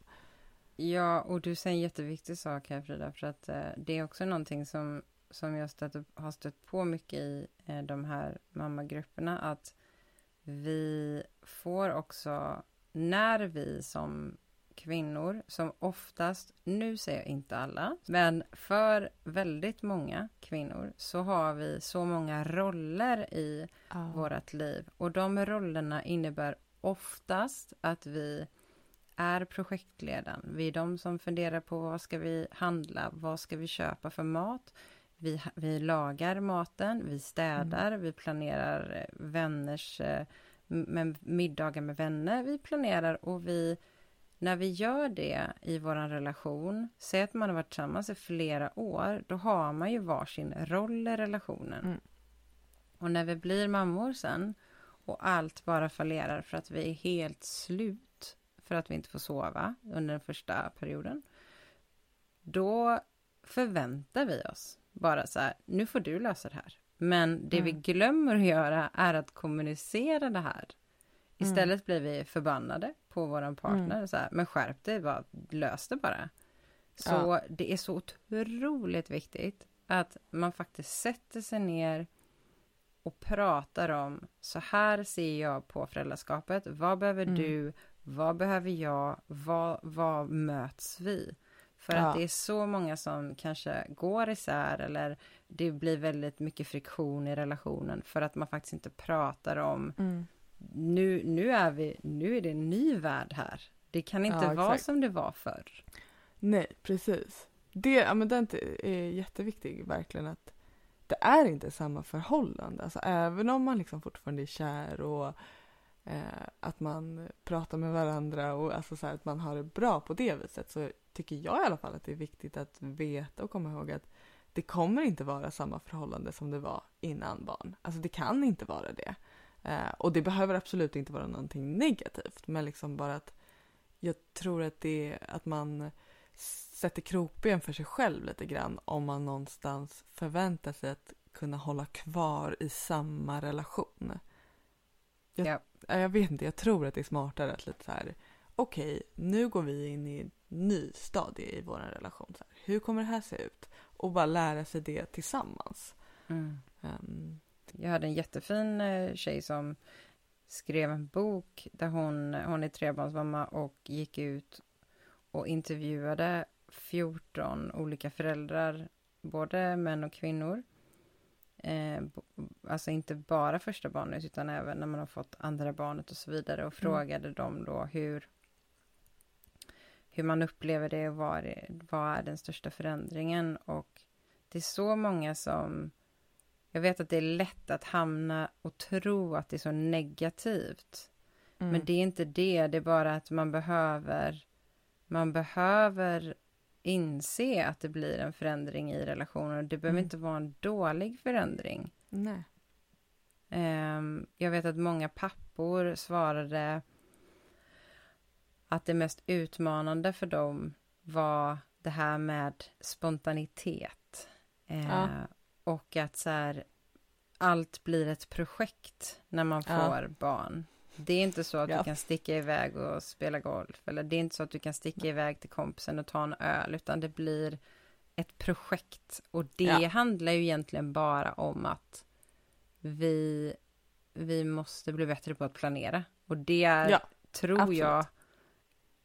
Ja, och du säger en jätteviktig sak här Frida, för att eh, det är också någonting som, som jag stött, har stött på mycket i eh, de här mammagrupperna, att vi får också, när vi som kvinnor, som oftast, nu säger jag inte alla, men för väldigt många kvinnor så har vi så många roller i vårt liv. Och de rollerna innebär oftast att vi är projektledaren. Vi är de som funderar på vad ska vi handla, vad ska vi köpa för mat. Vi, vi lagar maten, vi städar, vi planerar eh, vänners eh, med middagar med vänner. Vi planerar och vi, när vi gör det i vår relation, säg att man har varit tillsammans i flera år, då har man ju varsin roll i relationen. Mm. Och när vi blir mammor sen och allt bara fallerar för att vi är helt slut för att vi inte får sova under den första perioden. Då förväntar vi oss bara så här, nu får du lösa det här. Men det vi Mm. glömmer att göra är att kommunicera det här. Istället blir vi förbannade på våran partner. Så här, men skärp dig, bara, lös det bara. Så Ja. det är så otroligt viktigt att man faktiskt sätter sig ner och pratar om så här ser jag på föräldraskapet. Vad behöver Mm. du? Vad behöver jag? Vad, vad möts vi? För Ja. att det är så många som kanske går isär eller det blir väldigt mycket friktion i relationen för att man faktiskt inte pratar om Mm. nu, nu, är, vi, nu är det en ny värld här. Det kan inte Ja, vara som det var förr. Nej, precis. Det, ja, men den är jätteviktig, verkligen. att Det är inte samma förhållande. Alltså, även om man liksom fortfarande är kär och eh, att man pratar med varandra och alltså, så här, att man har det bra på det viset så tycker jag i alla fall att det är viktigt att veta och komma ihåg att det kommer inte vara samma förhållande som det var innan barn. Alltså det kan inte vara det. Eh, och det behöver absolut inte vara någonting negativt men liksom bara att jag tror att det är att man sätter krokben för sig själv lite grann om man någonstans förväntar sig att kunna hålla kvar i samma relation. Jag, yeah ja, jag vet inte, jag tror att det är smartare att lite så här okej, nu går vi in i en ny stadie i vår relation. Så här, hur kommer det här se ut? Och bara lära sig det tillsammans. Ehm, Jag hade en jättefin eh, tjej som skrev en bok där hon, hon är trebarnsmamma och gick ut och intervjuade 14 olika föräldrar, både män och kvinnor. Eh, alltså inte bara första barnet utan även när man har fått andra barnet och så vidare och frågade dem då hur hur man upplever det och vad är, vad är den största förändringen och det är så många som jag vet att det är lätt att hamna och tro att det är så negativt. mm. Men det är inte det, det är bara att man behöver man behöver inse att det blir en förändring i relationen. Det behöver Mm. inte vara en dålig förändring. Nej. Ehm, jag vet att många pappor svarade att det mest utmanande för dem var det här med spontanitet. Ja. Och att så här, allt blir ett projekt när man Ja. får barn. Det är inte så att Ja. du kan sticka iväg och spela golf. Eller det är inte så att du kan sticka iväg till kompisen och ta en öl. Utan det blir ett projekt. Och det Ja. handlar ju egentligen bara om att vi, vi måste bli bättre på att planera. Och det är, Ja, tror absolut. jag,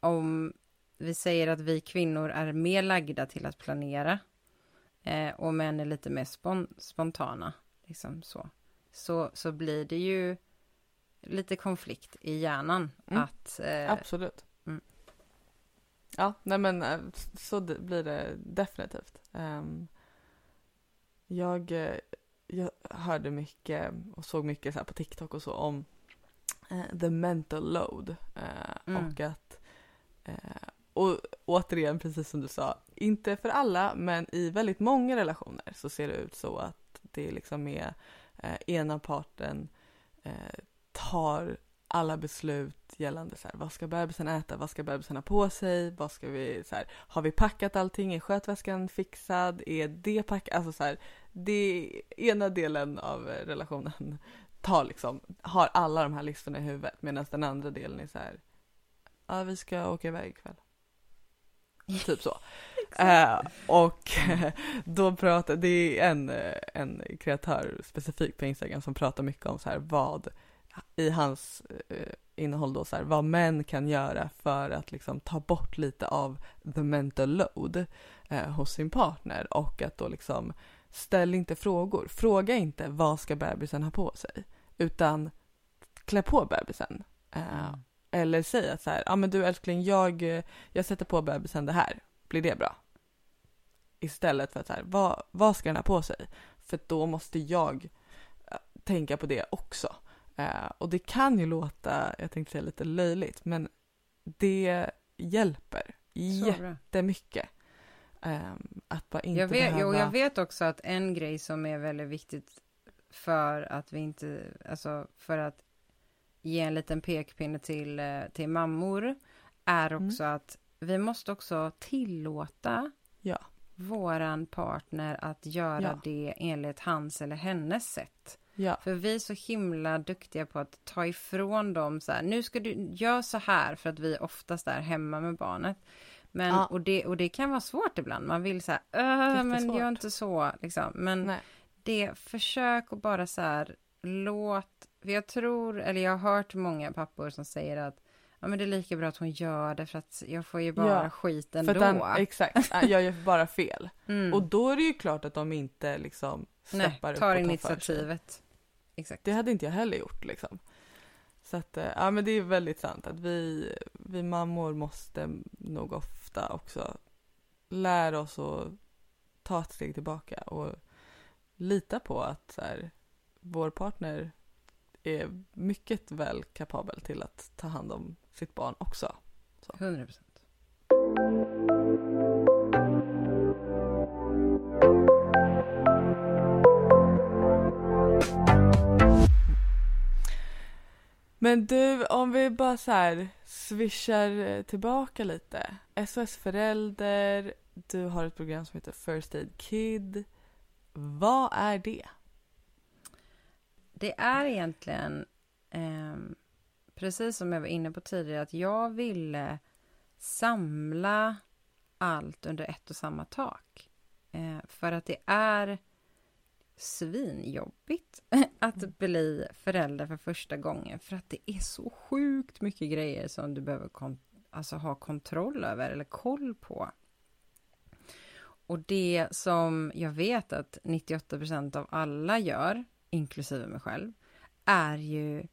om vi säger att vi kvinnor är mer lagda till att planera eh, och män är lite mer spon- spontana, liksom så. så, så blir det ju lite konflikt i hjärnan. Mm. Att, eh, Absolut. Mm. Ja, nej men eh, så blir det definitivt. Ehm, jag, eh, jag hörde mycket och såg mycket så här på TikTok och så om eh, the mental load. eh, Mm. Och att, eh, och återigen precis som du sa, inte för alla men i väldigt många relationer så ser det ut så att det liksom är eh, ena parten eh, tar alla beslut gällande så här, vad ska bebisen äta, vad ska bebisen ha på sig, vad ska vi, så här, har vi packat allting, är skötväskan fixad, är det packat, alltså så här, det ena delen av relationen tar liksom, har alla de här listorna i huvudet medan den andra delen är så här, ja vi ska åka iväg ikväll. Typ så. *laughs* Eh, och *laughs* då pratar, det är en, en kreatör specifikt på Instagram som pratar mycket om så här vad i hans eh, innehåll då så här, vad män kan göra för att liksom ta bort lite av the mental load eh, hos sin partner och att då liksom ställ inte frågor. Fråga inte vad ska bebisen ha på sig utan klä på bebisen. Eh, Mm. Eller säg att så här, ja ah, men du älskling jag, jag sätter på bebisen det här, blir det bra? Istället för att så här, vad, vad ska den ha på sig? För då måste jag eh, tänka på det också. Eh, och det kan ju låta, jag tänkte säga lite löjligt, men det hjälper jättemycket. Eh, att bara inte Jag vet, behöva... jo, jag vet också att en grej som är väldigt viktigt för att vi inte, alltså för att ge en liten pekpinne till, eh, till mammor är Mm. också att vi måste också tillåta Ja. våran partner att göra Ja. det enligt hans eller hennes sätt. Ja, För vi är så himla duktiga på att ta ifrån dem så här, nu ska du göra så här för att vi oftast är hemma med barnet. Men, Ja. och, det, och det kan vara svårt ibland, man vill så här, "Öh, men gör inte så, liksom. Men nej. det, försök att bara så här, låt, för jag tror, eller jag har hört många pappor som säger att ja men det är lika bra att hon gör det för att jag får ju bara Ja, skit För ändå. att han, exakt, han gör bara fel. mm. Och då är det ju klart att de inte liksom Nej, steppar upp tar och tar för sig. Exakt. Det hade inte jag heller gjort liksom. Så att, eh, ja men det är väldigt sant att vi, vi mammor måste nog ofta också lära oss att ta ett steg tillbaka och lita på att så här, vår partner är mycket väl kapabel till att ta hand om sitt barn också. 100 procent. Men du, om vi bara så här swishar eh, tillbaka lite. SOS Förälder, du har ett program som heter First Aid Kid. Vad är det? Det är egentligen, eh, precis som jag var inne på tidigare, att jag ville samla allt under ett och samma tak. Eh, för att det är svinjobbigt *laughs* att bli förälder för första gången. För att det är så sjukt mycket grejer som du behöver alltså ha kontroll över eller koll på. Och det som jag vet att 98% av alla gör, inklusive mig själv, är ju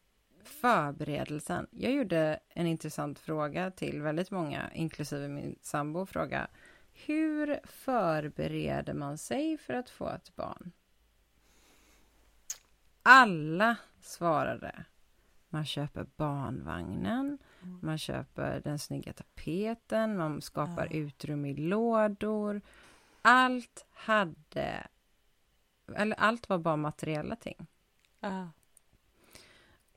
förberedelsen. Jag gjorde en intressant fråga till väldigt många, inklusive min sambo, fråga hur förbereder man sig för att få ett barn? Alla svarade. Man köper barnvagnen, man köper den snygga tapeten, man skapar Ja. utrymme i lådor. Allt hade, eller allt var bara materiella ting. Ah.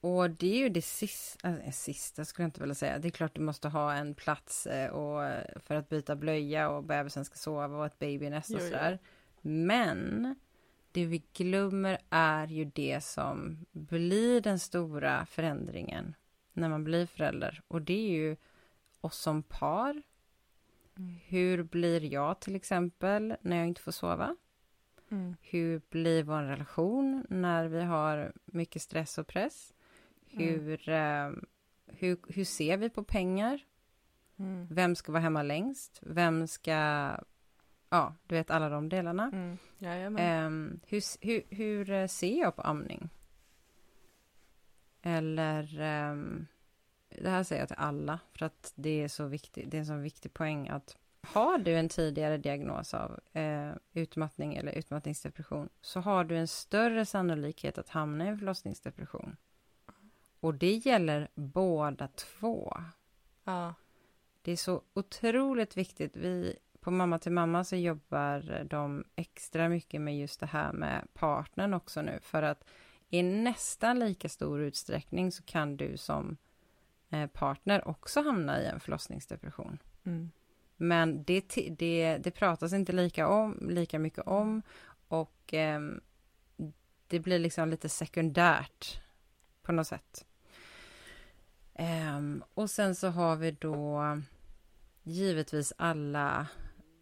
och det är ju det sista, äh, sista skulle jag inte vilja säga. Det är klart du måste ha en plats eh, och, för att byta blöja och bebisen ska sova och ett babynest och sådär. Men det vi glömmer är ju det som blir den stora förändringen när man blir förälder. Och det är ju oss som par. Mm. Hur blir jag till exempel när jag inte får sova? Mm. Hur blir vår relation när vi har mycket stress och press? Mm. Hur, eh, hur, hur ser vi på pengar? Mm. Vem ska vara hemma längst? Vem ska... Ja, du vet alla de delarna. Mm. Ehm, hur, hur, hur eh, ser jag på amning? Eller... ehm, det här säger jag till alla, för att det är så viktigt. Det är en så viktig poäng att har du en tidigare diagnos av eh, utmattning eller utmattningsdepression så har du en större sannolikhet att hamna i en förlossningsdepression. Och det gäller båda två. Ja. Det är så otroligt viktigt. Vi på Mamma till mamma så jobbar de extra mycket med just det här med partnern också nu för att i nästan lika stor utsträckning så kan du som eh, partner också hamna i en förlossningsdepression. Mm. Men det, det, det pratas inte lika, om, lika mycket om och ehm, det blir liksom lite sekundärt på något sätt. Ehm, och sen så har vi då givetvis alla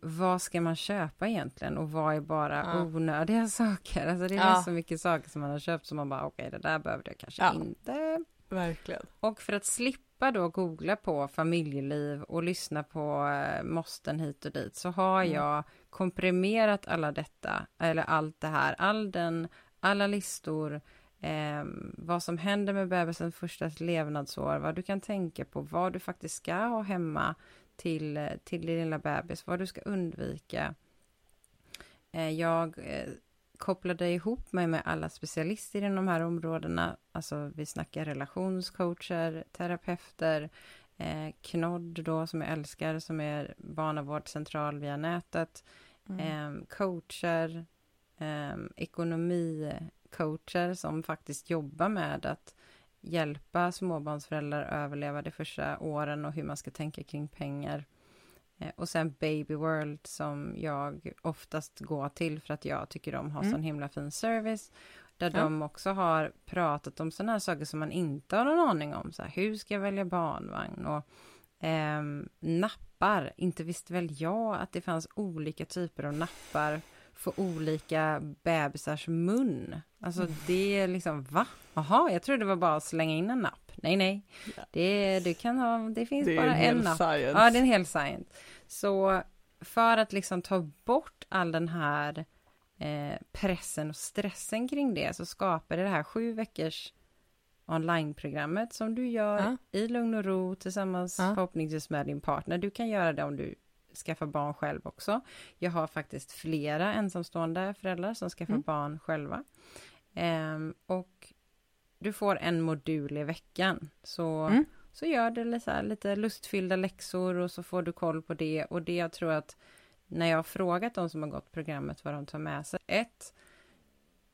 vad ska man köpa egentligen och vad är bara Ja. onödiga *laughs* saker? Alltså det är Ja. så mycket saker som man har köpt som man bara okej det där behövde jag kanske Ja. inte. Verkligen. Och för att slippa då googla på familjeliv och lyssna på eh, måsten hit och dit så har Mm. jag komprimerat alla detta, eller allt det här, all den, alla listor, eh, vad som händer med bebisens första levnadsår, vad du kan tänka på, vad du faktiskt ska ha hemma till, till din lilla bebis, vad du ska undvika. Eh, jag eh, kopplade ihop mig med alla specialister inom de här områdena. Alltså vi snackar relationscoacher, terapeuter, eh, Knodd då som jag älskar som är barnavårdscentral via nätet, Mm. eh, coacher, eh, ekonomicoacher som faktiskt jobbar med att hjälpa småbarnsföräldrar att överleva de första åren och hur man ska tänka kring pengar. Eh, Och sen Baby World som jag oftast går till för att jag tycker de har Mm. sån himla fin service. Där Ja. de också har pratat om sådana här saker som man inte har någon aning om. Så här, hur ska jag välja barnvagn? Och ehm, nappar. Inte visste väl jag att det fanns olika typer av nappar för olika bebisars mun. Alltså det är liksom, va? Jaha, jag trodde det var bara att slänga in en napp. Nej, nej. Ja. Det, du kan ha, det finns Det bara en en napp. science. Ja, det är en hel science. Så för att liksom ta bort all den här eh, pressen och stressen kring det så skapade det här sju veckors onlineprogrammet som du gör Ja. i lugn och ro tillsammans Ja. förhoppningsvis med din partner. Du kan göra det om du skaffar barn själv också. Jag har faktiskt flera ensamstående föräldrar som skaffar Mm. barn själva. Ehm, och du får en modul i veckan. Så, Mm. så gör du lite, så här, lite lustfyllda läxor och så får du koll på det. Och det jag tror att när jag har frågat de som har gått programmet vad de tar med sig. Ett,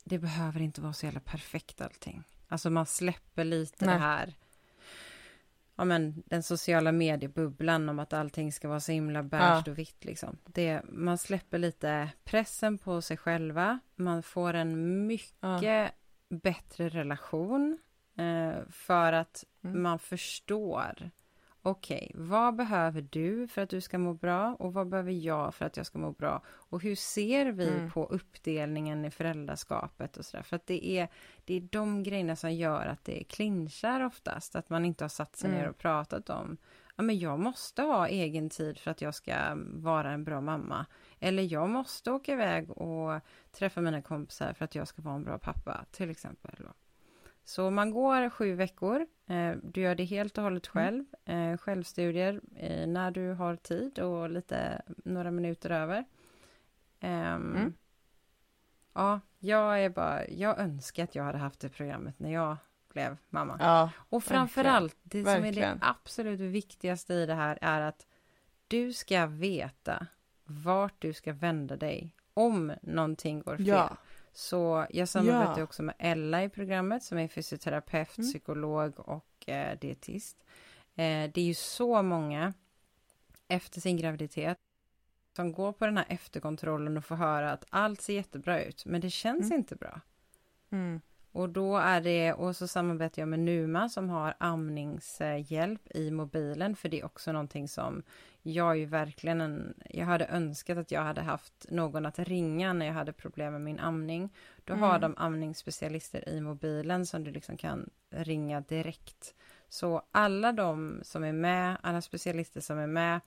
det behöver inte vara så jävla perfekt allting. Alltså man släpper lite Nej. det här ja men den sociala mediebubblan om att allting ska vara så himla beige och vitt liksom. Det, man släpper lite pressen på sig själva. Man får en mycket Ja. bättre relation eh, för att Mm. man förstår. Okej, vad behöver du för att du ska må bra och vad behöver jag för att jag ska må bra? Och hur ser vi Mm. på uppdelningen i föräldraskapet och sådär? För att det är, det är de grejerna som gör att det clinchar oftast. Att man inte har satt sig Mm. ner och pratat om ja, men jag måste ha egen tid för att jag ska vara en bra mamma. Eller jag måste åka iväg och träffa mina kompisar för att jag ska vara en bra pappa, till exempel. Så man går sju veckor. Eh, du gör det helt och hållet själv. Eh, självstudier eh, när du har tid och lite några minuter över. Ehm, Mm. Ja, jag är bara, jag önskar att jag hade haft det programmet när jag blev mamma. Ja, Och framförallt, det som är det Verkligen. absolut viktigaste i det här är att du ska veta vart du ska vända dig om någonting går fel. ja. Så jag samarbetar Ja. också med Ella i programmet som är fysioterapeut, Mm. psykolog och eh, dietist. Eh, det är ju så många efter sin graviditet som går på den här efterkontrollen och får höra att allt ser jättebra ut, men det känns Mm. inte bra. Mm. Och då är det, och så samarbetar jag med Numa som har amningshjälp i mobilen, för det är också någonting som jag ju verkligen en, jag hade önskat att jag hade haft någon att ringa när jag hade problem med min amning. Då har Mm. de amningsspecialister i mobilen som du liksom kan ringa direkt. Så alla de som är med, alla specialister som är med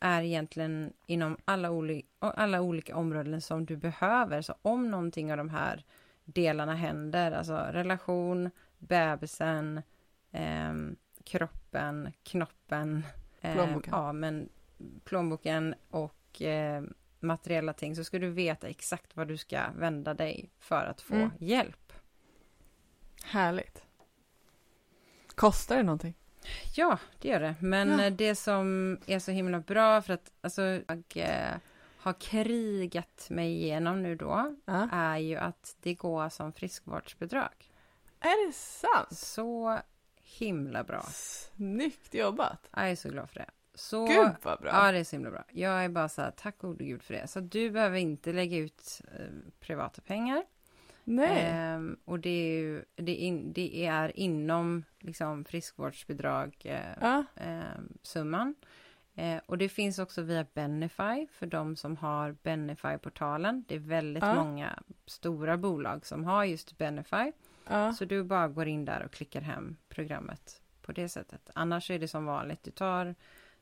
är egentligen inom alla, oli- alla olika områden som du behöver. Så om någonting av de här delarna händer, alltså relation, bebisen, ehm, kroppen, knoppen, eh, Plånboken. ja, men plånboken och eh, materiella ting, så ska du veta exakt vad du ska vända dig för att få Mm. hjälp. Härligt. Kostar det någonting? Ja, det gör det. Men Ja. eh, det som är så himla bra för att alltså, jag eh, har krigat mig igenom nu då Ja. är ju att det går som friskvårdsbidrag. Är det sant? Så himla bra. Snyggt jobbat. Jag är så glad för det. Så, Gud vad bra. Ja, det är så himla bra. Jag är bara så här, tack gode gud för det. Så du behöver inte lägga ut eh, privata pengar. Nej. Ehm, och det är ju, det är, in, det är inom liksom friskvårdsbidrag eh, ja. eh, summan. Eh, och det finns också via Benify för de som har Benify-portalen. Det är väldigt Ja. många stora bolag som har just Benify. Ja. Så du bara går in där och klickar hem programmet på det sättet. Annars är det som vanligt. Du tar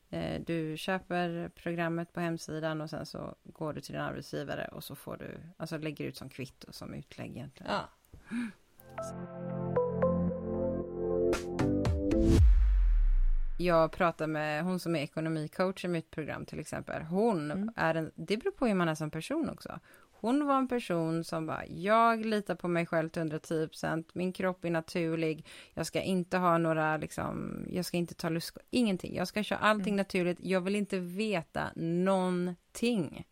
eh, du köper programmet på hemsidan och sen så går du till din arbetsgivare och så får du, alltså lägger ut som kvitto som utlägg egentligen. ja. Jag pratar med hon som är ekonomicoach i mitt program till exempel. Hon Mm. är en, det beror på hur man är som person också. Hon var en person som bara, jag litar på mig själv till 110%, min kropp är naturlig, jag ska inte ha några, liksom, jag ska inte ta lust, ingenting. Jag ska köra allting Mm. naturligt, jag vill inte veta någonting.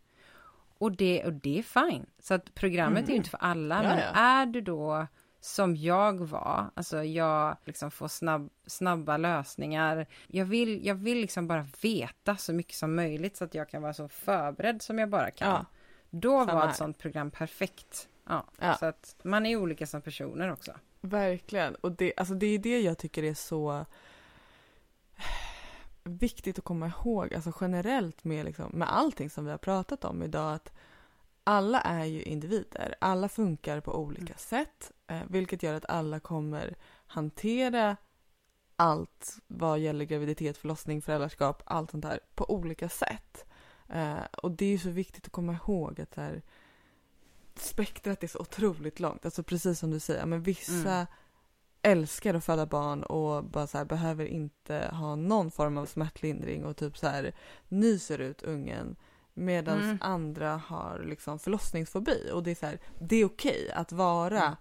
Och det, och det är fine. Så att programmet är ju Mm. inte för alla, Ja, men ja. är du då som jag var, alltså jag liksom får snabb, snabba lösningar. Jag vill, jag vill liksom bara veta så mycket som möjligt så att jag kan vara så förberedd som jag bara kan. Ja. Då Samma var här. ett sånt program perfekt. Ja, Ja. Så att man är olika som personer också. Verkligen. Och det, alltså det är det jag tycker är så *sighs* viktigt att komma ihåg, alltså generellt med, liksom, med allting som vi har pratat om idag, att alla är ju individer. Alla funkar på olika Mm. sätt, eh, vilket gör att alla kommer hantera allt vad gäller graviditet, förlossning, föräldraskap, allt sånt där på olika sätt. Eh, och det är ju så viktigt att komma ihåg att här, spektrat är så otroligt långt. Alltså precis som du säger, men vissa Mm. älskar att föda barn och bara så här, behöver inte ha någon form av smärtlindring och typ så här nyser ut ungen. Medan Mm. andra har liksom förlossningsfobi och det är så här, det är okej att vara Mm.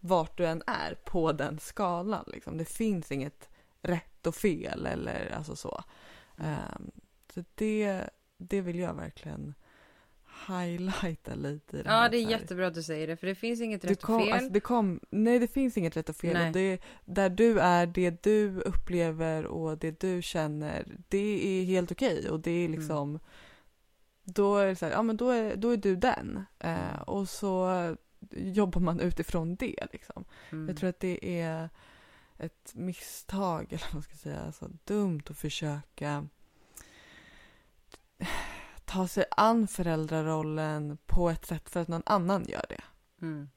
vart du än är på den skalan. Liksom. Det finns inget rätt och fel eller alltså så. Ehm, så det, det vill jag verkligen highlighta lite i det här. Ja, det är jättebra att du säger det, för det finns inget rätt kom, och fel. Alltså det kom, nej det finns inget rätt och fel. Nej. Och det, där du är, det du upplever och det du känner, det är helt okej. Och det är Mm. Då är det så här, ja men då är, då är du den. Eh, Mm. och så jobbar man utifrån det liksom. Mm. Jag tror att det är ett misstag, eller vad man ska säga, alltså dumt att försöka ta sig an föräldrarollen på ett sätt för att någon annan gör det. Mm.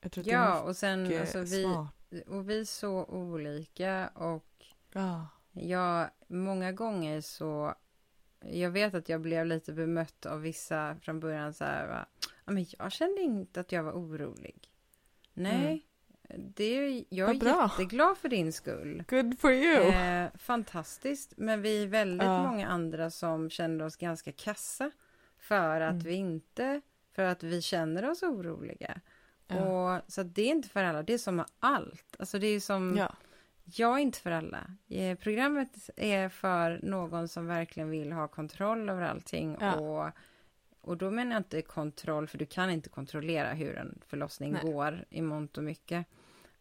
Jag tror att det Ja, är och sen alltså vi, och vi är så olika och Ja. Ja, många gånger så... Jag vet att jag blev lite bemött av vissa från början så här, va? Ja, men jag kände inte att jag var orolig. Nej, det är, jag är Mm. Bra. jätteglad för din skull. Good for you! Eh, fantastiskt, men vi är väldigt Ja. många andra som kände oss ganska kassa för att Mm. vi inte, för att vi känner oss oroliga. ja. Och, så det är inte för alla, det är som med allt. Alltså det är som, ja. Jag är inte för alla. Eh, Programmet är för någon som verkligen vill ha kontroll över allting Ja. och, och då menar jag inte kontroll, för du kan inte kontrollera hur en förlossning Nej. går i mångt och mycket.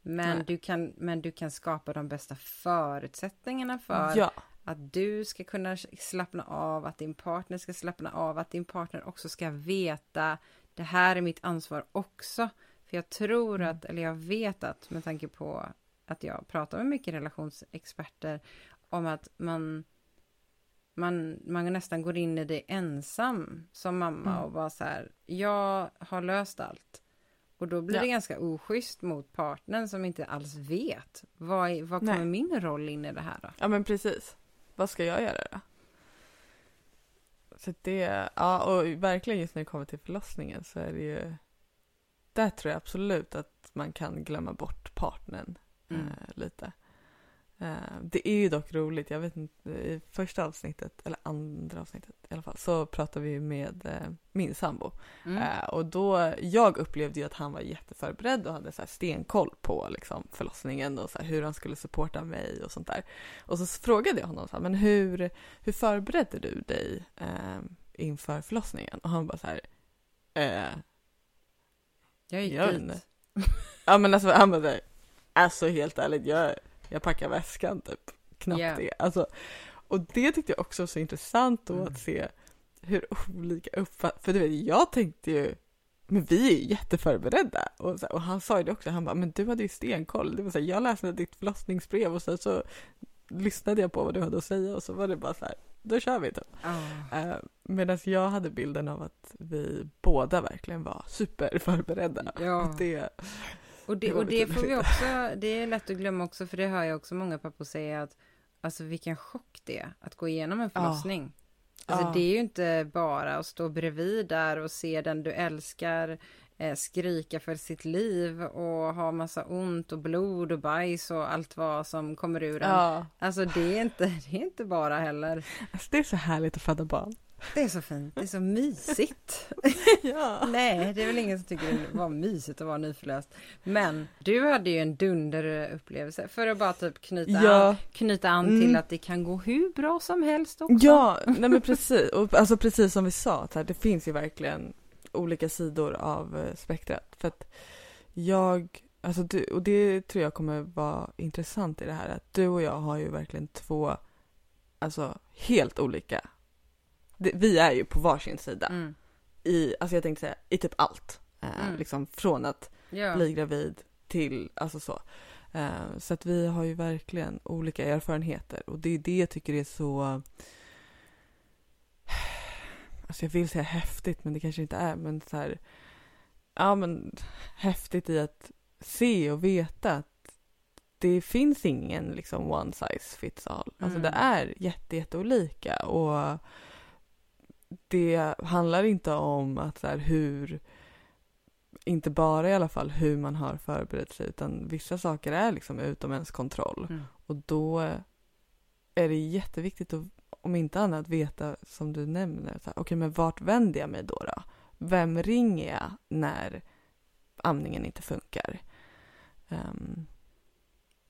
Men Nej. du, kan, men du kan skapa de bästa förutsättningarna för Ja, att du ska kunna slappna av, att din partner ska slappna av, att din partner också ska veta det här är mitt ansvar också. För jag tror Mm. att, eller jag vet att med tanke på att jag pratar med mycket relationsexperter om att man man, man nästan går in i det ensam som mamma Mm. och bara så här, jag har löst allt. Och då blir Ja. det ganska oschysst mot partnern som inte alls vet. Vad, är- vad kommer Nej. min roll in i det här då? ja men precis. Vad ska jag göra då? Så det, ja och verkligen just när det kommer till förlossningen så är det ju Där tror jag absolut att man kan glömma bort partnern Mm. eh, lite. Eh, det är ju dock roligt, jag vet inte, i första avsnittet, eller andra avsnittet i alla fall, så pratade vi med eh, min sambo. Mm. Och då, jag upplevde ju att han var jätteförberedd och hade så här stenkoll på liksom, förlossningen och så här, hur han skulle supporta mig och sånt där. Och så frågade jag honom så här, men hur, hur förberedde du dig inför förlossningen? Och han bara så här, Jag gick jag dit. inte. ja men alltså han bara alltså helt ärligt, jag, jag packar väskan typ. Knappt Ja. det. Alltså, och det tyckte jag också var så intressant då Mm. att se hur olika uppfattningar, för du vet, jag tänkte ju men vi är ju jätteförberedda. Och, här, och han sa ju det också, han bara, men du hade ju stenkoll. Det var så här, jag läste ditt förlossningsbrev och sen så lyssnade jag på vad du hade att säga och så var det bara så här, då kör vi typ. Ah. Uh, Medan jag hade bilden av att vi båda verkligen var superförberedda. Ja. Och *laughs* det, Och det, och det får vi också, det är lätt att glömma också för det hör jag också många pappor säga att alltså vilken chock det är att gå igenom en Ja. förlossning. Alltså Ja. det är ju inte bara att stå bredvid där och se den du älskar eh, skrika för sitt liv och ha massa ont och blod och bajs och allt vad som kommer ur en. ja. Alltså det är inte, det är inte bara heller. Alltså, det är så härligt att föda barn. Det är så fint, det är så mysigt. *laughs* ja. Nej, det är väl ingen som tycker det var mysigt att vara nyförlöst. Men du hade ju en dunderupplevelse för att bara typ knyta, Ja. an, knyta an Mm. till att det kan gå hur bra som helst också. Ja, nej men precis. Och, alltså precis som vi sa, här, det finns ju verkligen olika sidor av eh, spektrat. För att jag, alltså du, och det tror jag kommer vara intressant i det här, att du och jag har ju verkligen två, alltså helt olika. Det, vi är ju på varsin sida Mm. i, alltså jag tänkte säga, i typ allt. Eh, Mm. Liksom från att Ja. bli gravid till, alltså så. Eh, så att vi har ju verkligen olika erfarenheter och det är det jag tycker är så Alltså jag vill säga häftigt men det kanske inte är men så här Ja men häftigt i att se och veta att det finns ingen liksom one size fits all. Alltså Mm. det är jätte, jätteolika och det handlar inte om att så här, hur inte bara i alla fall hur man har förberett sig utan vissa saker är liksom utom ens kontroll Mm. och då är det jätteviktigt att om inte annat veta som du nämner, okej men vart vänder jag mig då, då? Vem ringer jag när amningen inte funkar? Ehm,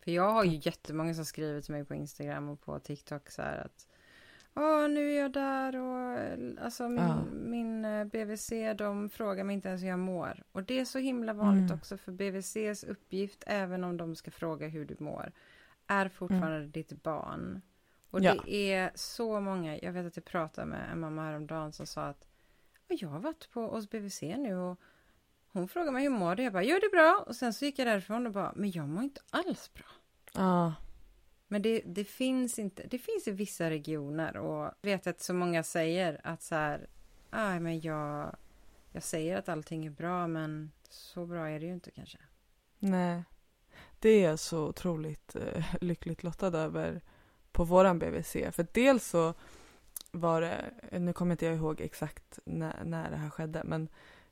För jag har ju jättemånga som skriver till mig på Instagram och på TikTok så här att Åh, nu är jag där och alltså min, Ja. min eh, BVC, de frågar mig inte ens hur jag mår. Och det är så himla vanligt Mm. också för BVCs uppgift, även om de ska fråga hur du mår, är fortfarande ditt barn. Och Ja. det är så många, jag vet att jag pratade med en mamma häromdagen som sa att "Ja, jag har varit på hos BVC nu och hon frågade mig hur mår du? Jag bara, gör det bra? Och sen så gick jag därifrån och bara, men jag mår inte alls bra. ja, men det, det finns inte, det finns i vissa regioner och jag vet att så många säger att så här, "Aj, men jag, jag säger att allting är bra men så bra är det ju inte kanske. nej. Det är jag så otroligt eh, *laughs* lyckligt lottad över på våran BVC. För dels så var det, nu kommer inte jag ihåg exakt när, när det här skedde, men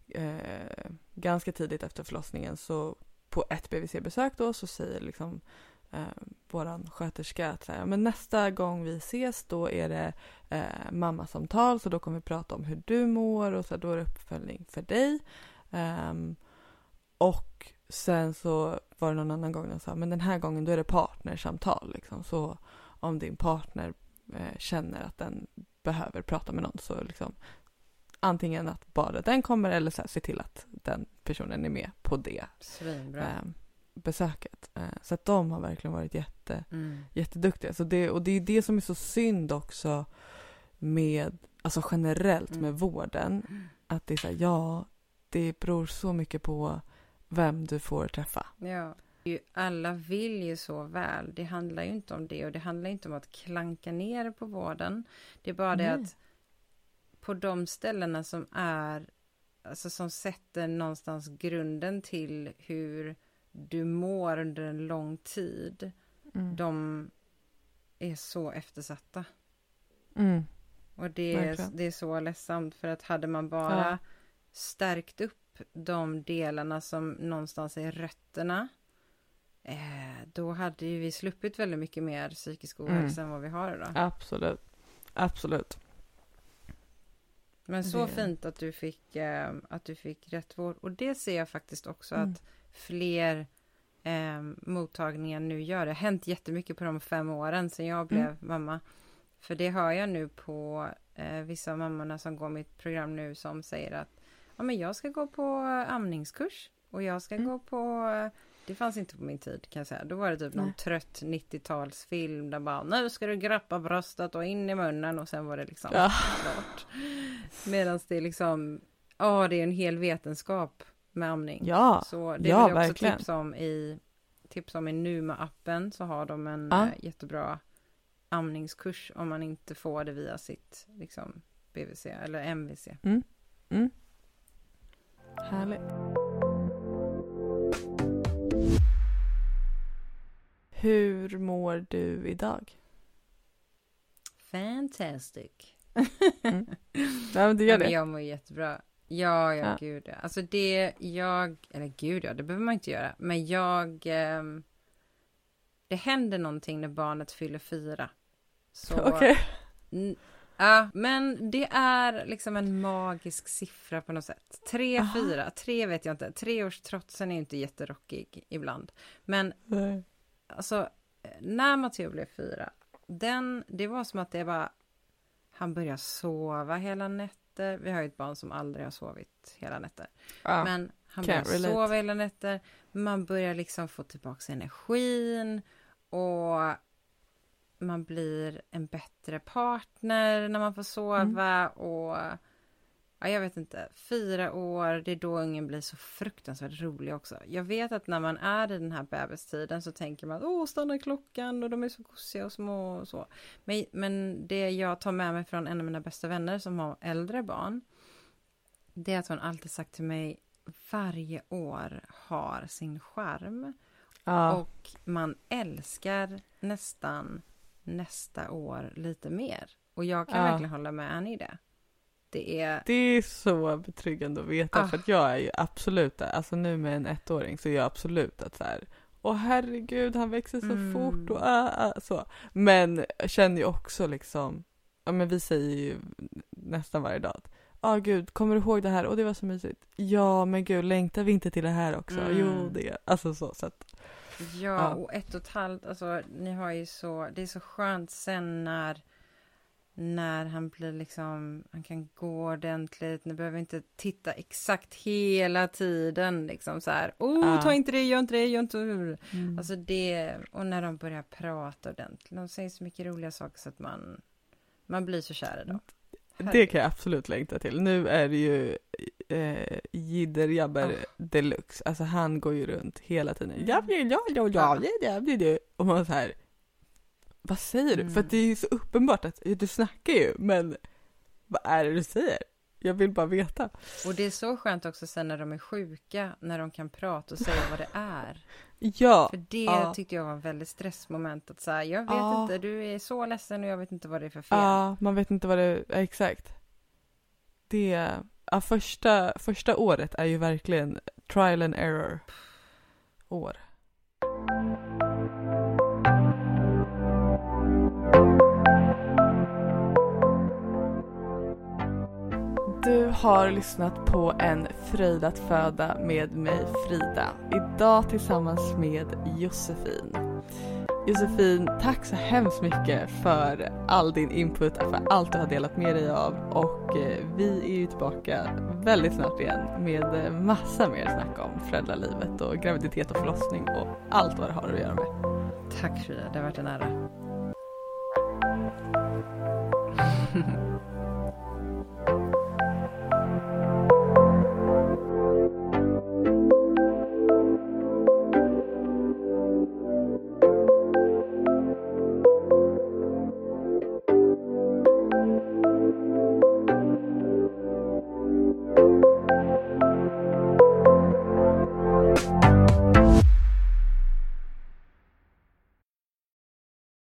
eh, ganska tidigt efter förlossningen så på ett BVC-besök då så säger liksom eh, våran sköterska att här, men nästa gång vi ses då är det eh, mammasamtal så då kommer vi prata om hur du mår och så här, då är det uppföljning för dig. Ehm, och sen så var det någon annan gång de sa men den här gången då är det partnersamtal liksom så om din partner eh, känner att den behöver prata med någon så liksom antingen att bara den kommer eller så här, se till att den personen är med på det Svinbra. eh, besöket. Eh, så att de har verkligen varit jätte, Mm. jätteduktiga. Så det, och det är det som är så synd också med, alltså generellt Mm. med vården. Att det är så här, ja, det beror så mycket på vem du får träffa. Ja. Alla vill ju så väl. Det handlar ju inte om det och det handlar inte om att klanka ner på vården. Det är bara det Nej. att på de ställena som är, alltså som sätter någonstans grunden till hur du mår under en lång tid, Mm. de är så eftersatta. Mm. Och det är, det är så ledsamt för att hade man bara Ja. stärkt upp de delarna som någonstans är rötterna eh, då hade ju vi sluppit väldigt mycket mer psykisk ohälsa än vad vi har idag. Absolut. Absolut. Men så Det- fint att du fick eh, att du fick rätt vård och det ser jag faktiskt också Mm. att fler eh, mottagningar nu gör. Det har hänt jättemycket på de fem åren sedan jag blev Mm. mamma. För det hör jag nu på eh, vissa av mammorna som går mitt program nu som säger att ja, men jag ska gå på amningskurs och jag ska Mm. gå på det fanns inte på min tid kan jag säga. Då var det typ någon Nej. trött 90-talsfilm där bara nu ska du grappa bröstet och in i munnen och sen var det liksom Ja. klart. Medan det är liksom, ja det är en hel vetenskap med amning. Ja, Så det ja, vill jag också verkligen. tipsa om i Tipsa om i Numa-appen så har de en Ja. eh, jättebra amningskurs om man inte får det via sitt liksom BVC eller MVC. Mm. Härligt. Hur mår du idag? Fantastic! *laughs* Mm. Ja, men du gör Ja, men det. jag mår jättebra. Ja, ja, Ja. gud ja. Alltså det jag, eller gud ja, det behöver man inte göra. Men jag, ehm, det händer någonting när barnet fyller fyra. *laughs* Okej. N- Ja, men det är liksom en magisk siffra på något sätt. Tre, Aha. fyra, tre vet jag inte. Treårstrotsen är inte jätterockig ibland. Men Nej. Alltså, när Matteo blev fyra, den, det var som att det bara, han började sova hela nätter. Vi har ju ett barn som aldrig har sovit hela nätter. Ja. Men han börjar relate. sova hela nätter. Man börjar liksom få tillbaka energin. Och man blir en bättre partner när man får sova. Och ja, jag vet inte, fyra år, det är då ungen blir så fruktansvärt rolig också. Jag vet att när man är i den här bebistiden så tänker man åh, stannar klockan och de är så gosiga och små och så. Men, men det jag tar med mig från en av mina bästa vänner som har äldre barn, det är att hon alltid sagt till mig, varje år har sin charm Ja. och man älskar nästan nästa år lite mer. Och jag kan Ja. verkligen hålla med henne i det. Det är, Det är så betryggande att veta Ah. för att jag är ju absolut alltså nu med en ettåring så är jag absolut att så här Åh herregud han växer så Mm. fort och äh, äh, så. Men jag känner ju också liksom, ja men vi säger ju nästan varje dag att Ja gud, kommer du ihåg det här? Och det var så mysigt. Ja men gud, längtar vi inte till det här också? Mm. Jo det, alltså så. så att, ja, Ja. och ett och ett halvt, alltså ni har ju så, det är så skönt sen när när han blir liksom, han kan gå ordentligt, ni behöver inte titta exakt hela tiden liksom så här, oh Ja. ta inte det, gör inte det, gör inte det. mm. Alltså det, och när de börjar prata ordentligt, de säger så mycket roliga saker så att man, man blir så kär i dem. Det kan jag absolut längta till. Nu är det ju eh, jidder jabber Ah. deluxe. Alltså han går ju runt hela tiden. Ja, ja, ja, ja, ja, ja, ja, ja, ja. Och man så här. Vad säger du? Mm. För att det är ju så uppenbart att du snackar ju, men vad är det du säger? Jag vill bara veta. Och det är så skönt också sen när de är sjuka, när de kan prata och säga vad det är. *laughs* Ja, För det Ja. tyckte jag var en väldigt stressmoment att säga, jag vet Ja. inte, du är så ledsen och jag vet inte vad det är för fel. ja, man vet inte vad det är exakt. Det, ja, första, första året är ju verkligen trial and error år. Du har lyssnat på en fröjd att föda med mig Frida. Idag tillsammans med Josefin. Josefin, tack så hemskt mycket för all din input, för allt du har delat med dig av och eh, vi är ju tillbaka väldigt snart igen med eh, massa mer snack om föräldralivet och graviditet och förlossning och allt vad det har att göra med. Tack Frida, det har varit en ära.